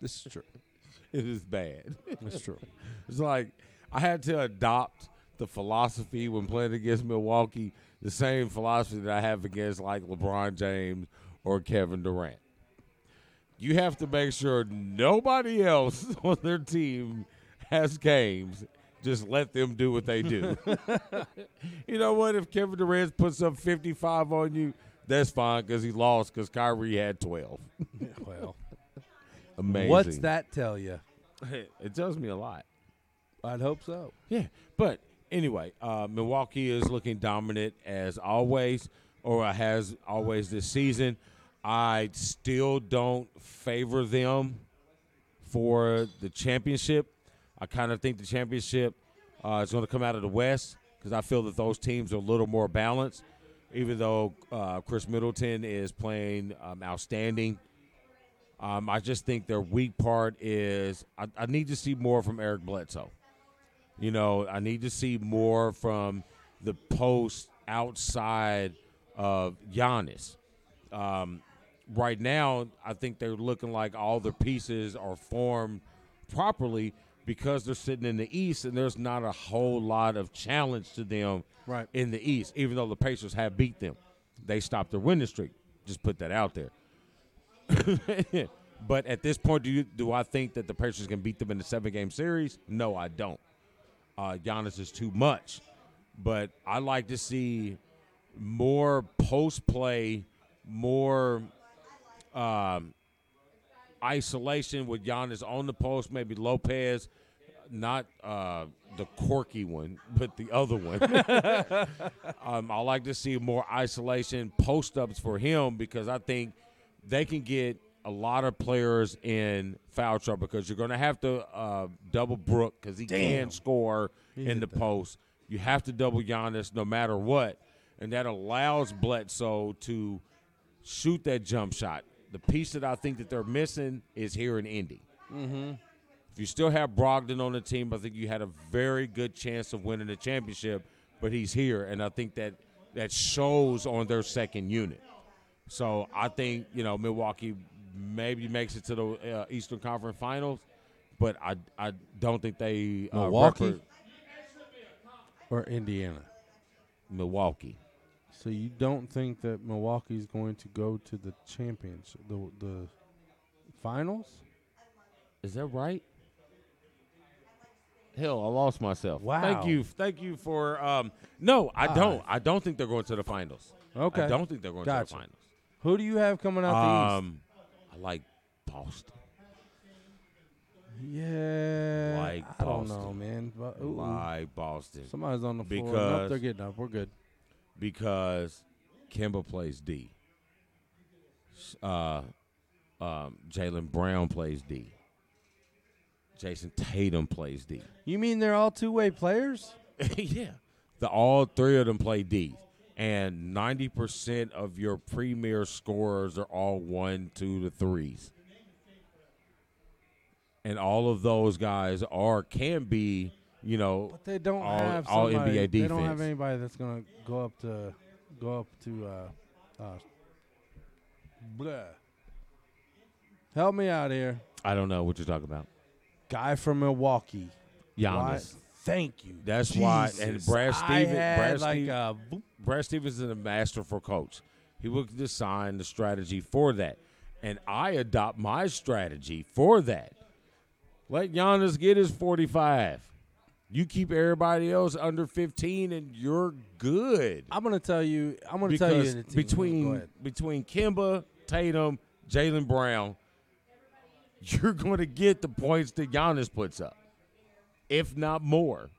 This is true. It is bad. It's true. It's like I had to adopt the philosophy when playing against Milwaukee, the same philosophy that I have against like LeBron James or Kevin Durant. You have to make sure nobody else on their team has games. Just let them do what they do. you know what? If Kevin Durant puts up 55 on you, That's fine because he lost because Kyrie had 12. well, Amazing. what's that tell you? it tells me a lot. I'd hope so. Yeah, but anyway, uh, Milwaukee is looking dominant as always, or has always this season. I still don't favor them for the championship. I kind of think the championship uh, is going to come out of the West because I feel that those teams are a little more balanced. Even though uh, Khris Middleton is playing um, outstanding, um, I just think their weak part is I, I need to see more from Eric Bledsoe. You know, I need to see more from the post outside of Giannis. Um, right now, I think they're looking like all the pieces are formed properly because they're sitting in the East and there's not a whole lot of challenge to them Right. in the East, even though the Pacers have beat them. They stopped their winning streak. Just put that out there. but at this point, do you do I think that the Pacers can beat them in the seven game series? No, I don't. Uh, Giannis is too much, but I like to see more post play, more um, isolation with Giannis on the post, maybe Lopez, not uh, the quirky one, but the other one. um, I like to see more isolation, post ups for him because I think they can get a lot of players in foul trouble because you're going to have to uh, double Brook because he Damn. can score He in the that. post. You have to double Giannis no matter what, and that allows Bledsoe to shoot that jump shot. The piece that I think that they're missing is here in Indy. Mm-hmm. If you still have Brogdon on the team, I think you had a very good chance of winning the championship. But he's here, and I think that that shows on their second unit. So I think you know Milwaukee maybe makes it to the uh, Eastern Conference Finals, but I I don't think they uh, Milwaukee? record- Or Indiana. Milwaukee. So you don't think that Milwaukee is going to go to the championship, the the finals? Is that right? Hell, I lost myself. Wow. Thank you, thank you for. Um, no, I God. don't. I don't think they're going to the finals. Okay. I don't think they're going to the finals. Who do you have coming out the East? Um, I like Boston. Yeah, like I don't Boston. know, man. But, ooh, Like Boston. somebody's on the floor. Nope, Because- they're getting up. We're good. because Kemba plays D. Uh, um, Jaylen Brown plays D. Jayson Tatum plays D. You mean they're all two way players? yeah. The all three of them play D. And ninety percent of your premier scorers are all one, two to threes. And all of those guys are can be, you know, But they don't all, have all NBA defense. They don't have anybody that's gonna go up to go up to uh, uh blah. Help me out here. I don't know what you're talking about. Guy from Milwaukee. Giannis. Thank you. That's why. And Brad Stevens, Brad, like Steve- a. Brad Stevens is a masterful coach. He will design the strategy for that, and I adopt my strategy for that. Let Giannis get his forty-five. You keep everybody else under fifteen, and you're good. I'm gonna tell you. I'm gonna tell you Because the team. Go between between Kemba, Tatum, Jaylen Brown, you're going to get the points that Giannis puts up, if not more.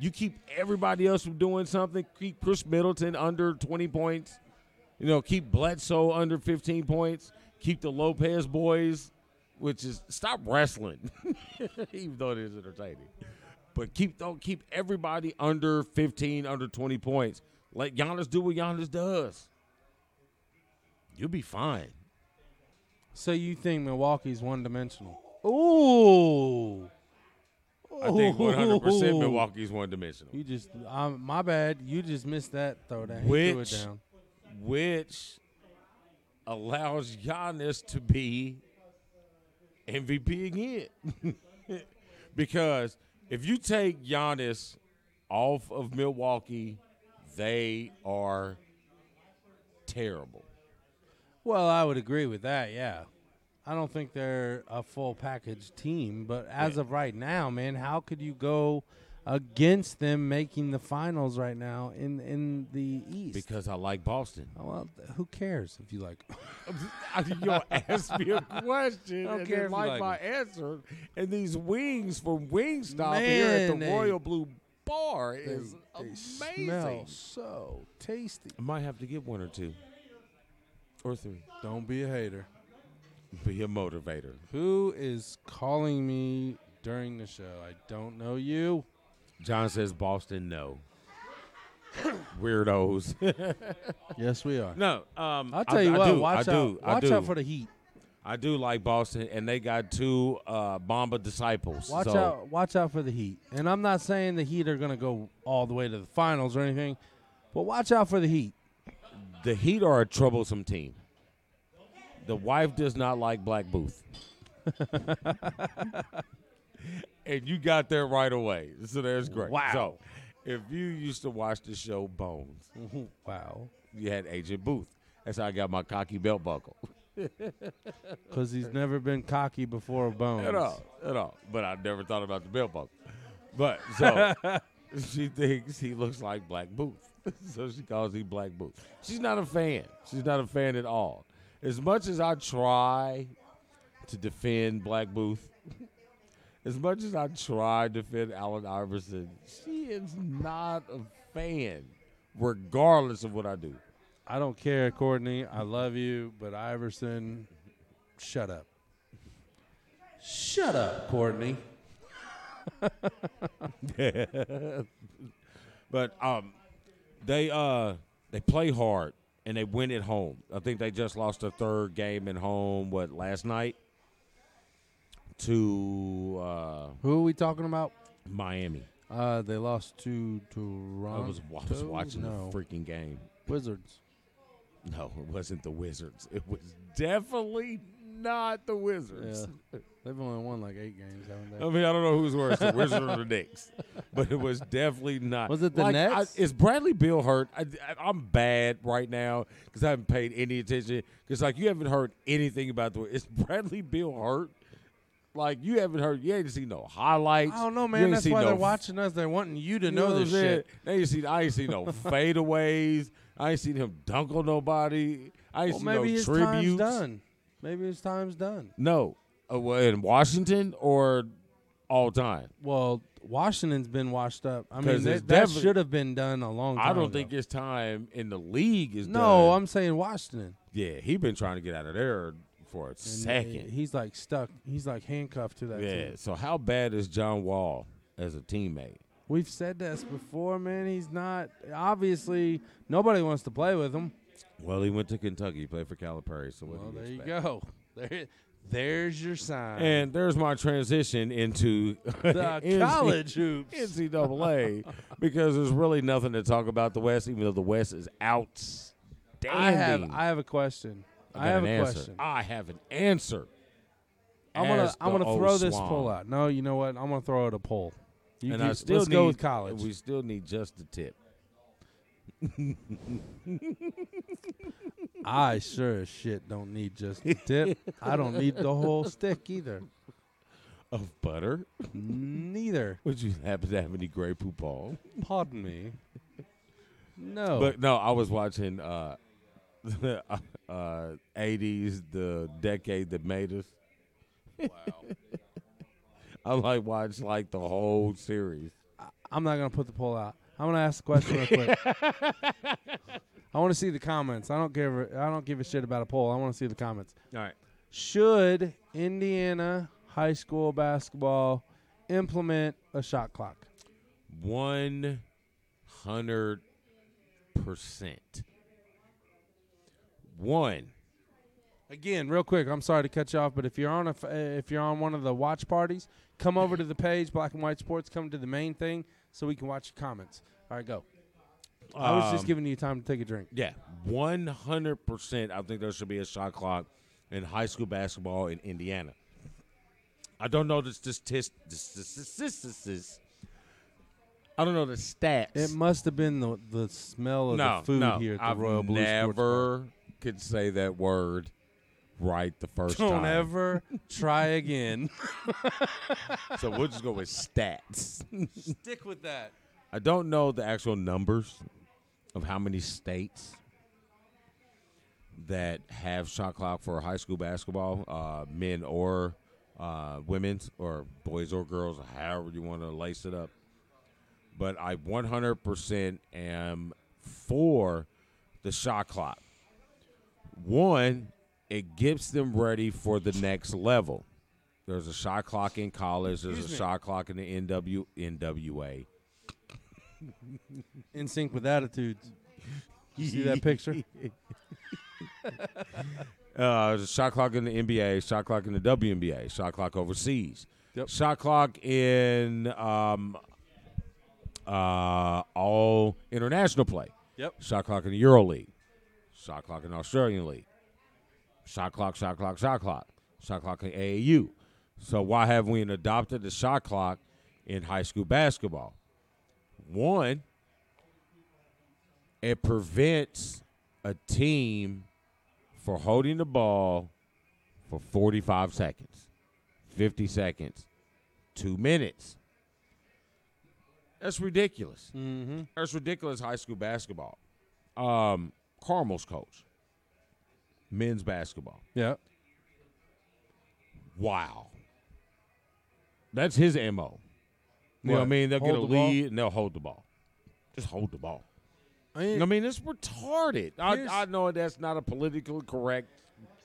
You keep everybody else from doing something. Keep Khris Middleton under 20 points. You know, keep Bledsoe under 15 points. Keep the Lopez boys, which is stop wrestling, even though it is entertaining. But keep don't keep everybody under 15, under 20 points. Let Giannis do what Giannis does. You'll be fine. So you think Milwaukee's one dimensional? Ooh. I think 100% Ooh. Milwaukee's one dimensional. You just, um, my bad. You just missed that throw down. He threw it Which, down. which allows Giannis to be MVP again. because if you take Giannis off of Milwaukee, they are terrible. Well, I would agree with that. Yeah, I don't think they're a full package team, but as of right now, man, how could you go against them making the finals right now in in the East. Because I like Boston. Oh, well, who cares if you like? you asked me a question I don't and care then if you like, like my it. answer. And these wings from Wingstop here at the they- Royal Blue Bar They, is they amazing. smell so tasty. I might have to get one or two. Or three. Don't be a hater. Be a motivator. Who is calling me during the show? I don't know you. John says Boston no. Weirdos. Yes, we are. no, um, I'll tell I, you I what. do, watch I do, out. I Watch do. out for the Heat. I do like Boston, and they got two uh, Mamba disciples. Watch so out. Watch out for the Heat. And I'm not saying the Heat are going to go all the way to the finals or anything, but watch out for the Heat. The Heat are a troublesome team. The wife does not like Black Booth. and you got there right away. So there's great. Wow. So if you used to watch the show Bones, Wow. you had Agent Booth. That's how I got my cocky belt buckle. Because he's never been cocky before Bones. At all. At all. But I never thought about the belt buckle. But so she thinks he looks like Black Booth. so she calls him Black Booth. She's not a fan. She's not a fan at all. As much as I try to defend Black Booth, as much as I try to defend Allen Iverson, she is not a fan, regardless of what I do. I don't care, Courtney. I love you, but Iverson, shut up. Shut up, Courtney. but um, they uh they play hard and they win at home. I think they just lost their third game at home. What last night to uh, Who are we talking about? Miami. Uh, they lost to Toronto. I was, I was watching no. the freaking game. Wizards. No, it wasn't the Wizards. It was definitely not the Yeah. Wizards. They've only won like eight games, haven't they? I mean, I don't know who's worse, the Wizards or the Knicks, but it was definitely not. Was it the Like, I- Nets? is Bradley Beal hurt? I, am bad right now because I haven't paid any attention. Because like you haven't heard anything about the. Way is Bradley Beal hurt? Like you haven't heard. You ain't seen no highlights. I don't know, man. That's why no they're watching us. They're wanting you to you know, what this shit. They ain't seen. I ain't seen no fadeaways. I ain't seen him dunk on nobody. I ain't Well, seen maybe no his tributes. time's done. Maybe his time's done. No, well, Uh, in Washington or all time. Well, Washington's been washed up. I mean, it's that, should have been done a long time I don't ago. think his time in the league is No, done. I'm saying Washington. Yeah, he been trying to get out of there for a And uh, second. He's like stuck. He's like handcuffed to that yeah. team. So how bad is John Wall as a teammate? We've said this before, man. He's not. Obviously, nobody wants to play with him. Well, he went to Kentucky, He played for Calipari. So what Well, do there you expect? go. There, there's your sign. And there's my transition into the college hoops. NCAA because there's really nothing to talk about the West, even though the West is outstanding. I have. I have a question. I I, have an a answer. question. I have an answer. I'm gonna. I'm gonna throw this poll out. No, you know what? I'm gonna throw out a poll. You and keep- I still let's need, go with college. We still need just the tip. I sure as shit don't need just a tip. I don't need the whole stick either. Of butter? Neither. Would you happen to have any Grey Poupon? Pardon me. No. But no, I was watching uh, uh, 80s, the decade that made us. Wow. I like watch like the whole series. I'm not gonna put the poll out. I'm gonna ask the question real quick. I want to see the comments. I don't give. A, I don't give a shit about a poll. I want to see the comments. All right. Should Indiana high school basketball implement a shot clock? One hundred percent. One. Again, real quick. I'm sorry to cut you off, but if you're on a f- if you're on one of the watch parties, come over to the page Black and White Sports. Come to the main thing so we can watch your comments. All right, go. I was just Um, giving you time to take a drink. Yeah, one hundred percent. I think there should be a shot clock in high school basketball in Indiana. I don't know the statistics. I don't know the stats. It must have been the the smell of no, the food no, here at the I've Royal Blue Sports Bar. never could say that word right the 1st Don't time. ever try again. so we'll just go with stats. Stick with that. I don't know the actual numbers of how many states that have shot clock for high school basketball, uh, men or uh, women's, or boys or girls, however you want to lace it up. But I 100% am for the shot clock. One, it gets them ready for the next level. There's a shot clock in college. There's Excuse a me. shot clock in the NW NWA. In sync with attitudes. You see that picture? Uh, shot clock in the NBA, shot clock in the WNBA, shot clock overseas, Yep. shot clock in um, uh, all international play. Yep. Shot clock in the Euro League, shot clock in the Australian League, shot clock, shot clock, shot clock, shot clock in AAU. So why haven't we adopted the shot clock in high school basketball? One, it prevents a team for holding the ball for 45 seconds, 50 seconds, two minutes. That's ridiculous. Mm-hmm. That's ridiculous high school basketball. Um, Carmel's coach, men's basketball. Yeah. Wow. That's his MO. You know what I mean? They'll get a Hold the ball? lead and they'll hold the ball. Just hold the ball. I mean, I mean, it's retarded. I, Here's- I know that's not a politically correct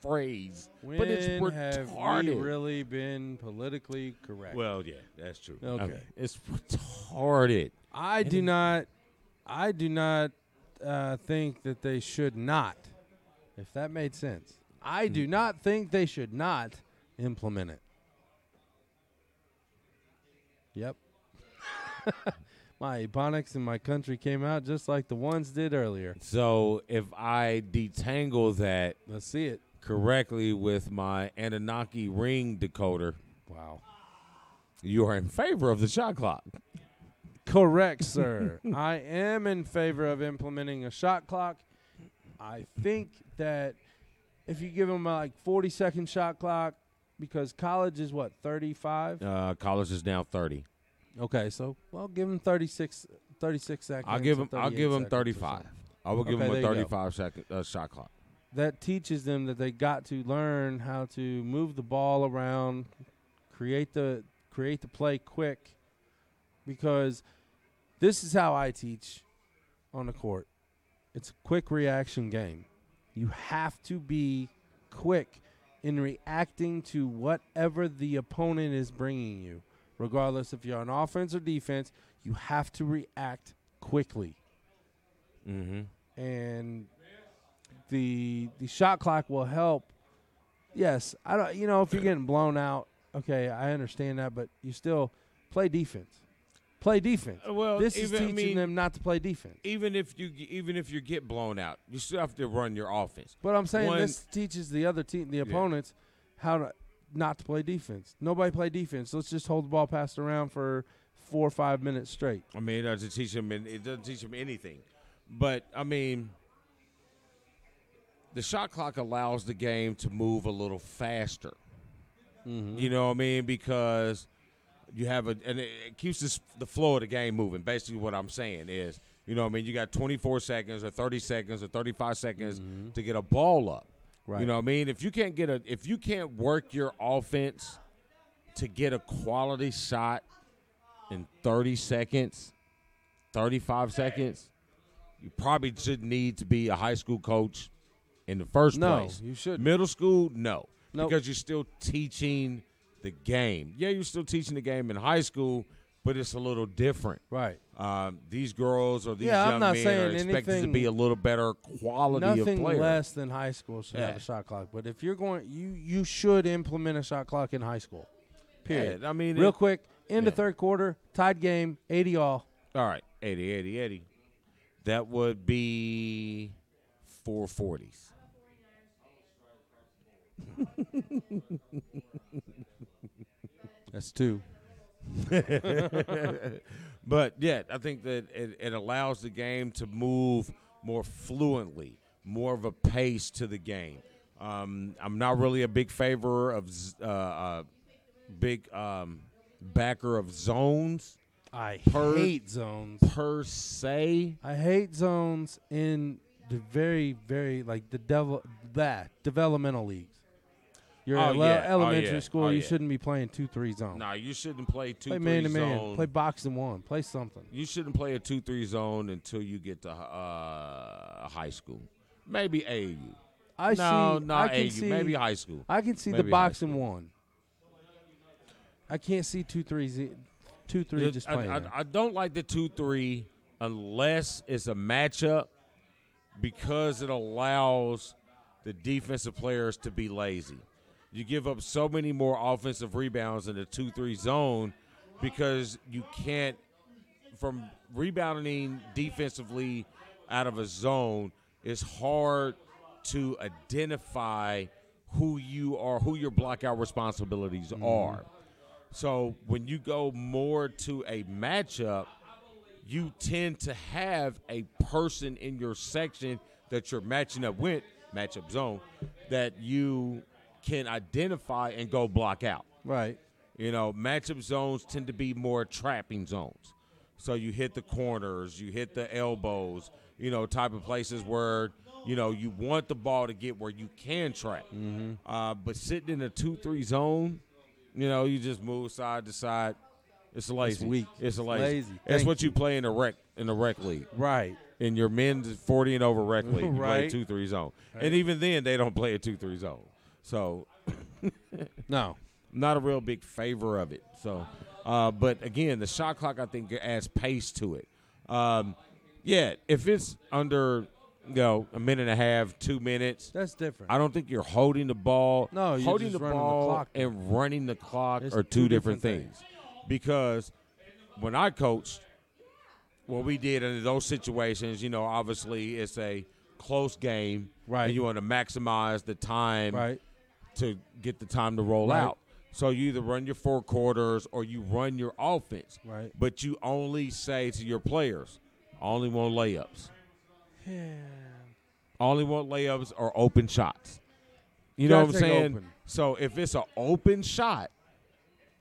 phrase, when but it's have we retarded. really been politically correct? well, yeah, that's true. Okay. mean, it's retarded. I do not. I do not uh, think that they should not. If that made sense, I do not think they should not implement it. Yep. my ebonics in my country came out just like the ones did earlier. So if I detangle that Let's see it. correctly with my Anunnaki ring decoder, Wow. you are in favor of the shot clock. Correct, sir. I am in favor of implementing a shot clock. I think that if you give them a like 40 second shot clock, because college is what, 35? Uh, college is now 30. Okay, so, well, give them 36, 36 seconds. I'll give him. I'll give him 35. I will give Okay, him a there you go. 35 second uh, shot clock. That teaches them that they got to learn how to move the ball around, create the create the play quick, because this is how I teach on the court. It's a quick reaction game. You have to be quick in reacting to whatever the opponent is bringing you. Regardless if you're on offense or defense, you have to react quickly. Mm-hmm. And the the shot clock will help. Yes, I don't you know if you're getting blown out, okay, I understand that, but you still play defense. Play defense. Uh, well, this is even- I teaching mean- them not to play defense. Even if you even if you get blown out, you still have to run your offense. But I'm saying One- this teaches the other team, the opponents, how to not to play defense. Nobody play defense. Let's just hold the ball passed around for four or five minutes straight. I mean, it doesn't teach them. It doesn't teach them anything. But I mean, the shot clock allows the game to move a little faster. Mm-hmm. You know what I mean? Because you have a and it, keeps this, the flow of the game moving. Basically, what I'm saying is, you know, what I mean, you got 24 seconds or 30 seconds or 35 seconds mm-hmm. to get a ball up. Right. You know what I mean? If you can't get a, if you can't work your offense to get a quality shot in 30 seconds, 35 seconds, you probably should need to be a high school coach in the first No, place. you shouldn't. Middle school, no. Nope. Because you're still teaching the game. Yeah, you're still teaching the game in high school, but it's a little different. Right. Um, these girls or these Yeah, young men are expected to be a little better quality of Nothing less than high school should have Yeah. a shot clock. But if you're going, you you should implement a shot clock in high school. Period. Yeah, I mean, real it- quick, end of third quarter, tied game, eighty all. All right, 80, 80, 80. That would be 440s. That's two. but yeah, I think that it, it allows the game to move more fluently, more of a pace to the game. Um, I'm not really a big favor of uh, uh, big um, backer of zones I Per- hate zones. per se. I hate zones in the very, very like the devil that developmental leagues. You're Oh, at yeah. Oh, elementary yeah. school. Oh, you yeah. shouldn't be playing two three zone. Nah, you shouldn't play two play man to zone. man. Play box and one. Play something. You shouldn't play a two three zone until you get to uh, high school. Maybe AAU. I no, see. not I can AAU. see. Maybe high school. I can see the Maybe high box and one. I can't see two three z, two three The- just playing. I, there. I don't like the two three unless it's a matchup because it allows the defensive players to be lazy. You give up so many more offensive rebounds in the two three zone because you can't from rebounding defensively out of a zone. It's hard to identify who you are, who your blockout responsibilities mm-hmm. are. So when you go more to a matchup, you tend to have a person in your section that you're matching up with, matchup zone, that you can identify and go block out. right. You know, matchup zones tend to be more trapping zones. So you hit the corners, you hit the elbows, you know, type of places where, you know, you want the ball to get where you can trap. Mm-hmm. Uh, but sitting in a 2 3 zone, you know, you just move side to side. It's lazy. weak. It's It's lazy. lazy. That's Thank what you play in a rec in a rec league. Right. In your men's 40 and over rec league, you play Right. 2 3 zone. Right. And even then, they don't play a 2 3 zone. So No. not a real big favor of it. So, uh, but again, the shot clock I think adds pace to it. Um, yeah, if it's under you know a minute and a half, two minutes, That's different. I don't think you're holding the ball. No, you're holding the the ball clock. and running the clock It's are two, two different, different things. Because when I coached, what we did in those situations, you know, obviously it's a close game, Right. And you want to maximize the time, Right. To get the time to roll Right. out. So you either run your four quarters or you run your offense. Right. But you only say to your players, only want layups. Yeah. Only want layups or open shots. You You know what I'm saying? open. So if it's an open shot,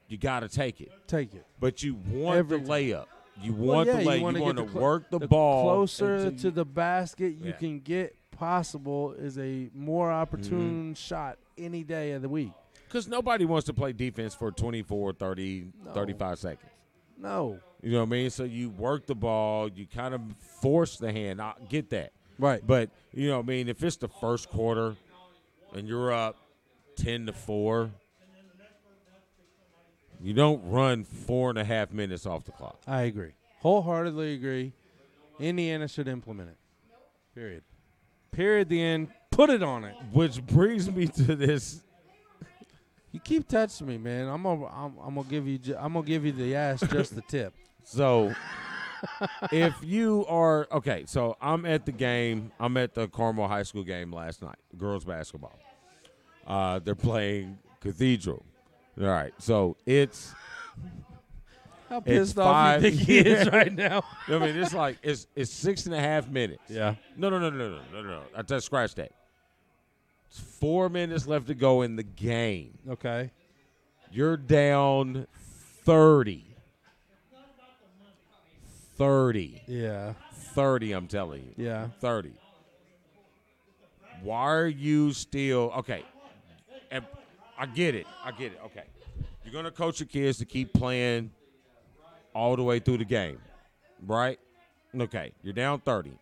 you got to take it. Take it. But you want Every the layup. You Well, want yeah, the layup. wanna You, want to clo- work the, the ball closer to you- the basket you Yeah. can get possible is a more opportune Mm-hmm. shot any day of the week. Because nobody wants to play defense for 24, 30, No. 35 seconds. No. You know what I mean? So you work the ball, you kind of force the hand. I get that. Right. But, you know what I mean? If it's the first quarter and you're up 10 to 4, you don't run four and a half minutes off the clock. I agree. Wholeheartedly agree. Indiana should implement it. Period. Period. The end. Put it on it. Which brings me to this. You keep touching me, man. I'm gonna, I'm, I'm gonna give you, ju- I'm gonna give you the ass just the tip. So, if you are okay, so I'm at the game. I'm at the Carmel High School game last night, girls basketball. Uh, they're playing Cathedral. All right, so it's How it's pissed off five- you think he is right now? I mean, it's like it's it's six and a half minutes. Yeah. No, no, no, no, no, no, no. no. I just scratch that. Four minutes left to go in the game. Okay. You're down thirty. Thirty. Yeah. 30, I'm telling you. Yeah. 30. Why are you still okay? And I get it. I get it. Okay. You're gonna coach your kids to keep playing all the way through the game. Right? Okay. You're down 30.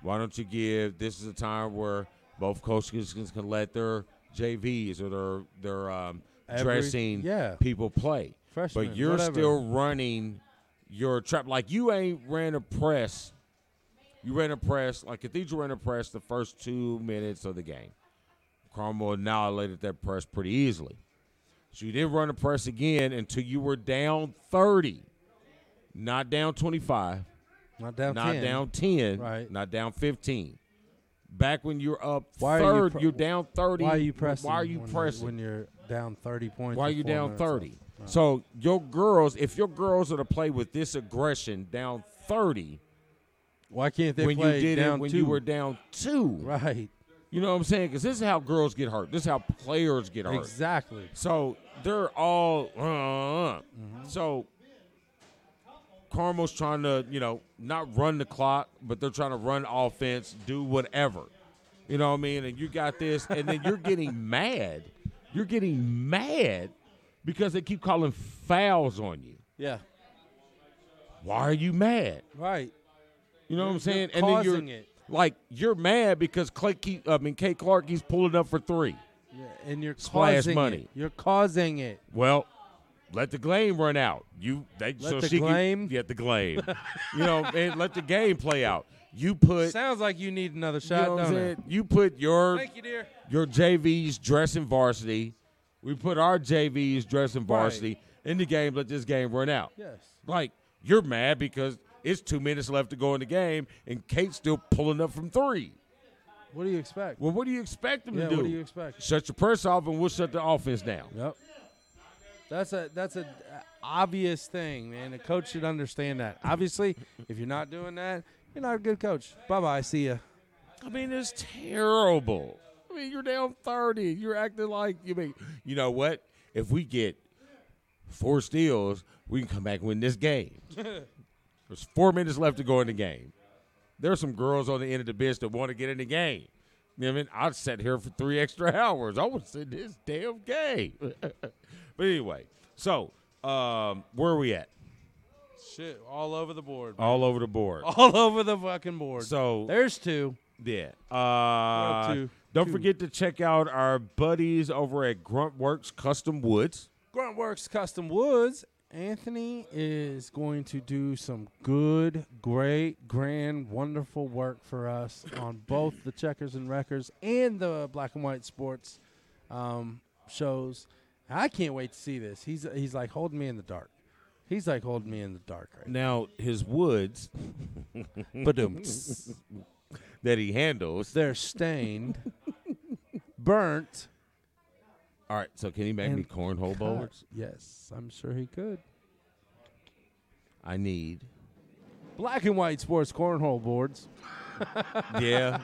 Why don't you give this is a time where both coaches can let their JVs or their their um, Every- dressing yeah. people play. Freshmen, but you're whatever. still running your trap like you ain't ran a press. You ran a press like Cathedral ran a press the first two minutes of the game. Carmel annihilated that press pretty easily. So you didn't run a press again until you were down 30, not down 25, Not down not 10. down 10, Right. not down 15. Back when you're up Why are you third, pre- you are down 30. Why are you pressing? Why are you when pressing? when you're down 30 points? Why are you down left? 30? So your girls, if your girls are to play with this aggression down 30, Why can't they when play you did down it when two? you were down two, right. You know what I'm saying? Because this is how girls get hurt. This is how players get hurt. Exactly. So they're all. Uh, uh, uh. Mm-hmm. So Carmel's trying to, you know, not run the clock, but they're trying to run offense, do whatever. You know what I mean? And you got this, and then you're getting mad. You're getting mad because they keep calling fouls on you. Yeah. Why are you mad? Right. You know what I'm saying? and then you're it. like you're mad because Clay keep, I mean Kate Clark he's pulling up for three. Yeah, and you're Splash causing money. It. You're causing it. Well, let the game run out. You they Let so the she game? get the game. you know, and let the game play out. You put Sounds like you need another you shot, know what don't? You put your Thank you, dear. your JVs dressing varsity. We put our JVs dressing Right. varsity in the game. Let this game run out. Yes. Like you're mad because it's two minutes left to go in the game, and Kate's still pulling up from three. What do you expect? Well, what do you expect them Yeah, to do? what do you expect? Shut your press off, and we'll shut the offense down. Yep. That's a that's a uh, obvious thing, man. A coach should understand that. Obviously, if you're not doing that, you're not a good coach. Bye bye. See ya. I mean, it's terrible. I mean, you're down 30. You're acting like you mean, you know what? If we get four steals, we can come back and win this game. There's four minutes left to go in the game. There's some girls on the end of the bench that want to get in the game. You know I mean? I'd sat here for three extra hours. I to see this damn game. but anyway, so um, where are we at? Shit, all over the board. All over the board. All over the fucking board. So There's two. Yeah. Uh, to don't two. forget to check out our buddies over at Gruntworks Custom Woods. Gruntworks Custom Woods. Anthony is going to do some good, great, grand, wonderful work for us on both the checkers and wreckers and the black and white sports um, shows. I can't wait to see this. He's he's like holding me in the dark. He's like holding me in the dark right Now, his woods Ba-dum. that he handles. They're stained, burnt. All right, so can he make me and cornhole bowlers? Yes, I'm sure he could. I need. Black and white sports cornhole boards. yeah,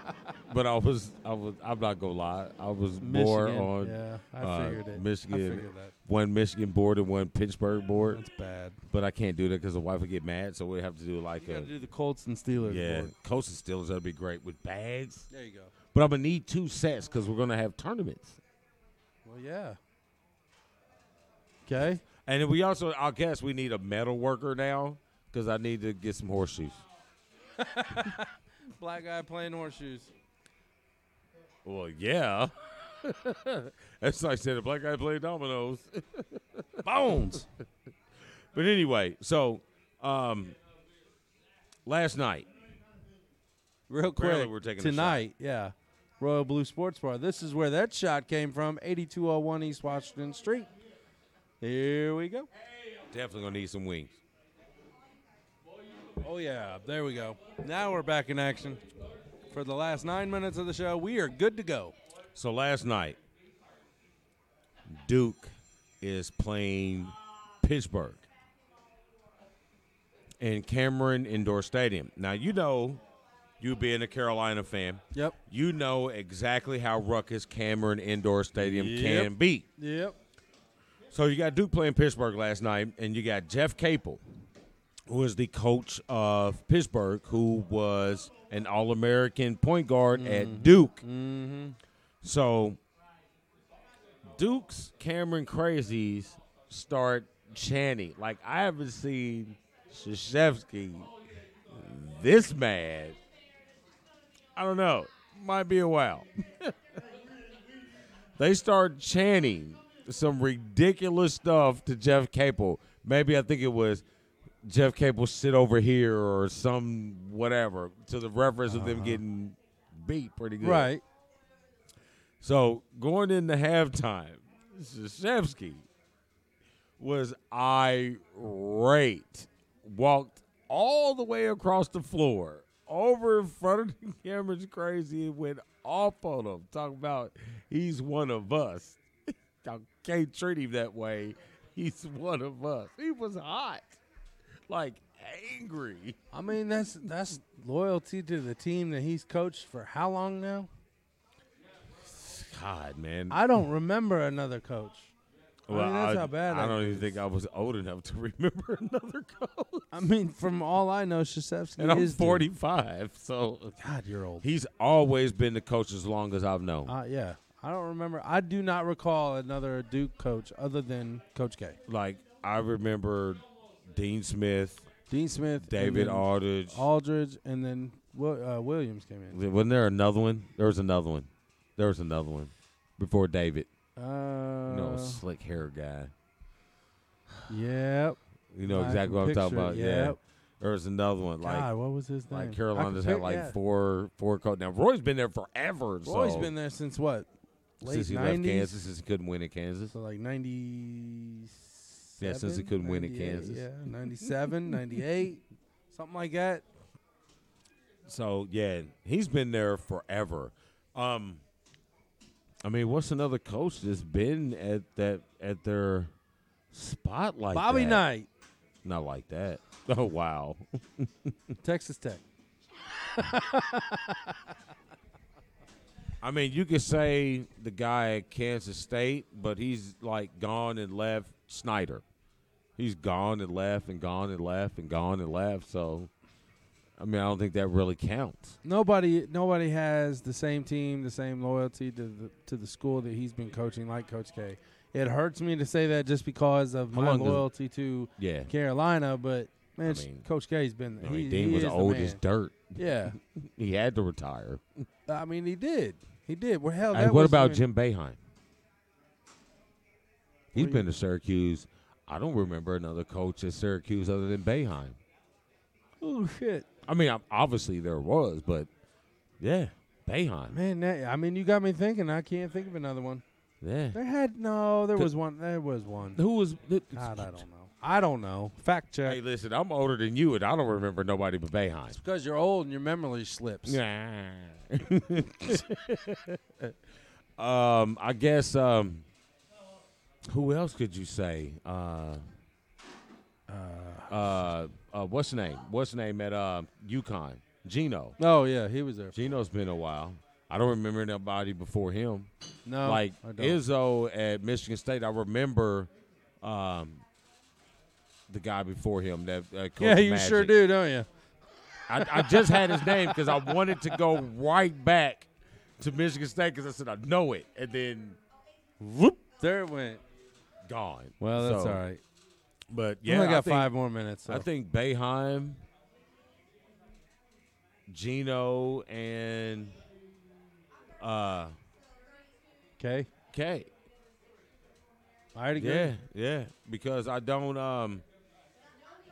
but I was, I was, I'm not gonna lie. I was more Michigan, on yeah, I uh, figured it. I Michigan, figured that. one Michigan board and one Pittsburgh board. That's bad. But I can't do that because the wife would get mad. So we have to do like You a do the Colts and Steelers yeah, board. Colts and Steelers. That'd be great with bags. There you go. But I'm gonna need two sets because we're gonna have tournaments. Well, yeah. Okay. And we also, I guess, we need a metal worker now because I need to get some horseshoes. Black guy playing horseshoes. Well, yeah. That's like I said, a black guy playing dominoes. Bones. but anyway, so um, last night, Real quick. we're taking tonight. Yeah. Royal Blue Sports Bar. This is where that shot came from. 8201 East Washington Street. Here we go. definitely gonna need some wings. Oh yeah, there we go. Now we're back in action. For the last nine minutes of the show, we are good to go. So last night, Duke is playing Pittsburgh in Cameron Indoor Stadium. Now you know, you being a Carolina fan, Yep. you know exactly how ruckus Cameron Indoor Stadium Yep. can be. Yep. So you got Duke playing Pittsburgh last night, and you got Jeff Capel, who is the coach of Pittsburgh, who was an All-American point guard at Duke. Mm-hmm. So Duke's Cameron Crazies start chanting. Like I haven't seen Krzyzewski this mad. I don't know. Might be a while. they start chanting some ridiculous stuff to Jeff Capel. Maybe I think it was Jeff Capel sit over here or some whatever to the reference of them uh-huh. getting beat pretty good. Right. So going into halftime, Krzyzewski was irate. Walked all the way across the floor, over in front of the cameras, crazy, and went off on him. Talking about he's one of us. I can't treat him that way. He's one of us. He was hot, like angry. I mean, that's that's loyalty to the team that he's coached for how long now? God, man. I don't remember another coach. I well, mean, that's how bad I don't even think I was old enough to remember another coach. I mean, from all I know, Krzyzewski And I'm is the- 45, so God, you're old. he's always been the coach as long as I've known. Uh, yeah, I don't remember. I do not recall another Duke coach other than Coach K. like I remember Dean Smith, Dean Smith, David Aldridge. Aldridge, and then Will, uh, Williams came in. Wasn't there another one? There was another one. There was another one before David. Uh, You know, slick hair guy. Yep. You know exactly what I'm talking about. it, Yeah. There was another one like God, what was his name? like Carolina's had like four four coach. Now Roy's been there forever. Roy's so been there since what? Late since he 90s? left Kansas, since he couldn't win at Kansas. So like 90. Yeah, since he couldn't win at Kansas. Yeah, 97, 98, something like that. So yeah, he's been there forever. Um, I mean, what's another coach that's been at that at their spot like Bobby that? Knight, Not like that. Oh wow. Texas Tech. I mean, you could say the guy at Kansas State, but he's like gone and left Snyder. He's gone and left and gone and left and gone and left. So, I mean, I don't think that really counts. Nobody, nobody has the same team, the same loyalty to the to the school that he's been coaching, like Coach K. It hurts me to say that just because of How my does- loyalty to Yeah. Carolina, but man, I mean- Coach K's been there. I mean, he, Dean he was old as dirt. Yeah, He had to retire. I mean, he did. He did. Well, hell, that what about Jim Boeheim? He's been to Syracuse. I don't remember another coach at Syracuse other than Boeheim. Oh shit, I mean, ob- obviously there was, but yeah, Boeheim. man! That, I mean, you got me thinking. I can't think of another one. Yeah. There had no. There The- was one. There was one. Who was? The, God, I don't know. I don't know. Fact check. Hey, listen, I'm older than you, and I don't remember nobody but Boeheim. It's because you're old and your memory slips. Yeah. um, I guess. Um, who else could you say? Uh, uh, uh, what's the name? What's the name at uh, UConn? Gino. Oh yeah, he was there. Gino's been a while. I don't remember nobody before him. No, like I don't. Izzo at Michigan State. I remember um, the guy before him. That uh, Yeah, you Magic. sure do, don't you? I, I just had his name because I wanted to go right back to Michigan State because I said I know it, and then whoop, There it went. Gone. Well, that's So, all right. But yeah, only I got think- five more minutes. So. I think Boeheim, Gino, and uh, Okay. K. I'd agree. Yeah, yeah. Because I don't um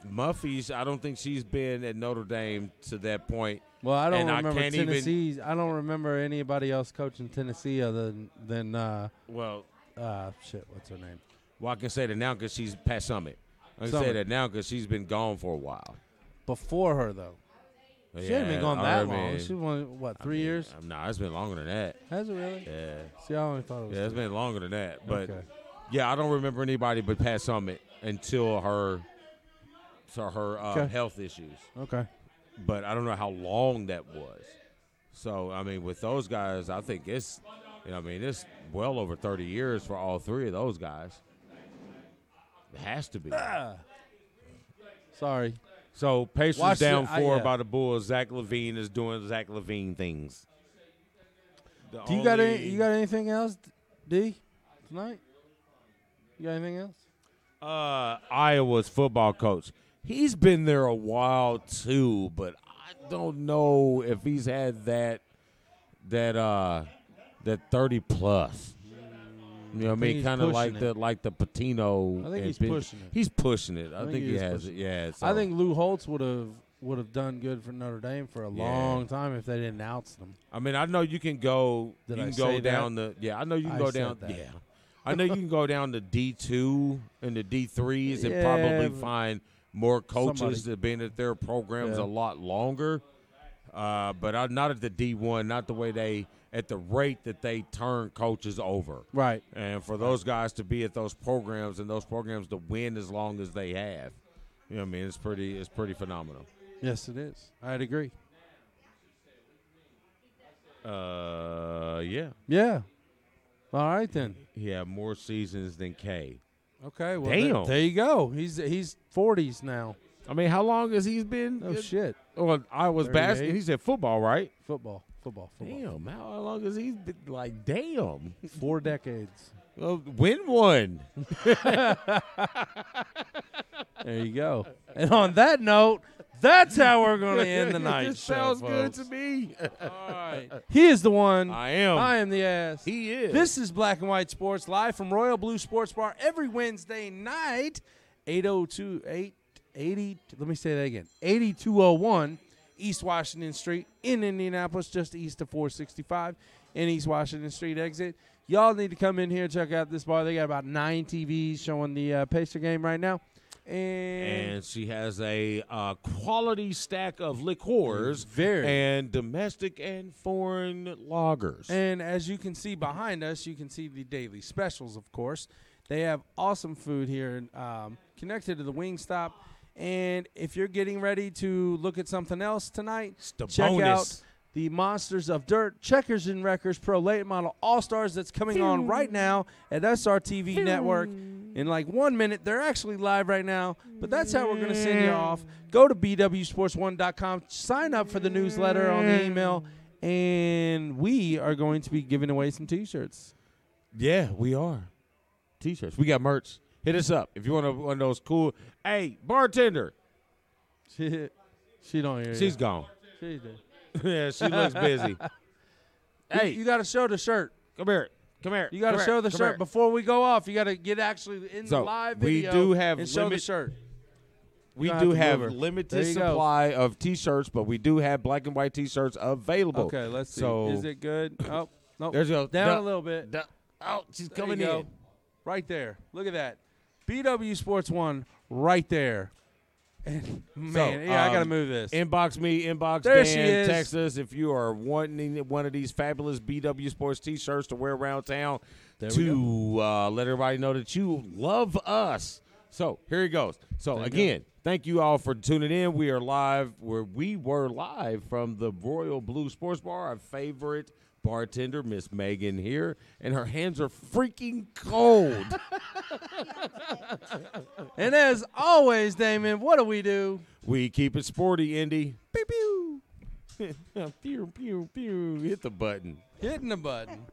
Muffet's I don't think she's been at Notre Dame to that point. Well, I don't And remember even- Tennessee's. I don't remember anybody else coaching Tennessee other than, than uh, Well, uh, shit. What's her name? Well I can say that now because she's past Summitt. I can say that now because she's been gone for a while. Before her though. She hadn't been gone that long. She won what three years? um, Nah, it's been longer than that. Has it really? Yeah. See, I only thought it was. Yeah, it's three. been longer than that. But Okay. yeah, I don't remember anybody but Pat Summitt until her so her uh, Okay. health issues. Okay. But I don't know how long that was. So I mean, with those guys, I think it's you know, I mean, it's well over thirty years for all three of those guys. It has to be. Sorry. So Pacers Watch the- down I- four yeah. by the Bulls. Zach LaVine is doing Zach LaVine things. The Do you got any? only- You got anything else, D, tonight? You got anything else? uh, Iowa's football coach. He's been there a while too, but I don't know if he's had that that uh that thirty plus. You know what I mean? Kind of like pushing the like the Pitino. I think he's Pin- pushing it. He's pushing it. I, I think think, he he has it. Yeah. I think Lou Holtz would have would have done good for Notre Dame for a Yeah. long time if they didn't ounce them. I mean, I know you can go. Did you can go that? down the. Yeah, I know you can I go down. that. Yeah, I know you can go down to D two and the D threes and Yeah, probably find more coaches somebody- that have been at their programs Yeah. a lot longer. Uh, but I, not at the D one, not the way they at the rate that they turn coaches over. Right. And for those guys to be at those programs and those programs to win as long as they have, you know, what I mean, it's pretty, it's pretty phenomenal. Yes, it is. I'd agree. Uh, yeah. Yeah. All right then. He had more seasons than K. Okay. Well, there- Damn. There, you go. He's he's 40s now. I mean, how long has he been? Oh shit. Well, I was 38. basketball. He said football, right? Football. Football. Football. Damn, how long has he been? Like, damn. Four decades. Well, win one. There you go. And on that note, that's how we're going to end the night This show. sounds good to me. All right. He is the one. I am. I am the ass. He is. This is Black and White Sports live from Royal Blue Sports Bar every Wednesday night, 802 880. Let me say that again 8201 East Washington Street in Indianapolis, just east of 465 in East Washington Street exit. Y'all need to come in here and check out this bar. They got about nine TVs showing the uh, Pacer game right now. And, and she has a uh, quality stack of liqueurs, Very. and domestic and foreign lagers. And as you can see behind us, you can see the daily specials, of course. They have awesome food here um, connected to the Wingstop. And if you're getting ready to look at something else tonight, the check out the Monsters of Dirt Checkers and Wreckers Pro Late Model All Stars that's coming on right now at SRTV Network. In like one minute, they're actually live right now, but that's how we're going to send you off. Go to bwsports1.com, sign up for the newsletter on the email, and we are going to be giving away some T-shirts. yeah, we are. T-shirts. We got merch. Hit us up if you want one of those cool. Hey, bartender. She, she don't hear She's you. gone. She's yeah, she looks busy. Hey, you, got to show the shirt. Come here. Come here. You got to show the Come shirt here. before we go off. You got to get actually in the So, live we do have and show the shirt. We don't have have move her. There limited you go. supply of T-shirts, but we do have black and white T-shirts available. Okay, let's see. So Is it good? Oh, no. There's a- down duh, a little bit. duh. Oh, she's There coming in. Right there. Look at that. BW Sports One right there. And man, So, yeah, I got to um, move this. Inbox me, inbox There Dan, text us if you are wanting one of these fabulous BW Sports T-shirts to wear around town There to uh, let everybody know that you love us. So here he goes. So There again, thank you all for tuning in. We are live where we were live from the Royal Blue Sports Bar. Our favorite bartender, Miss Megan here, and her hands are freaking cold. And as always, Damon, what do we do? we keep it sporty, Indy. Pew pew. pew pew pew. Hit the button. Hitting the button.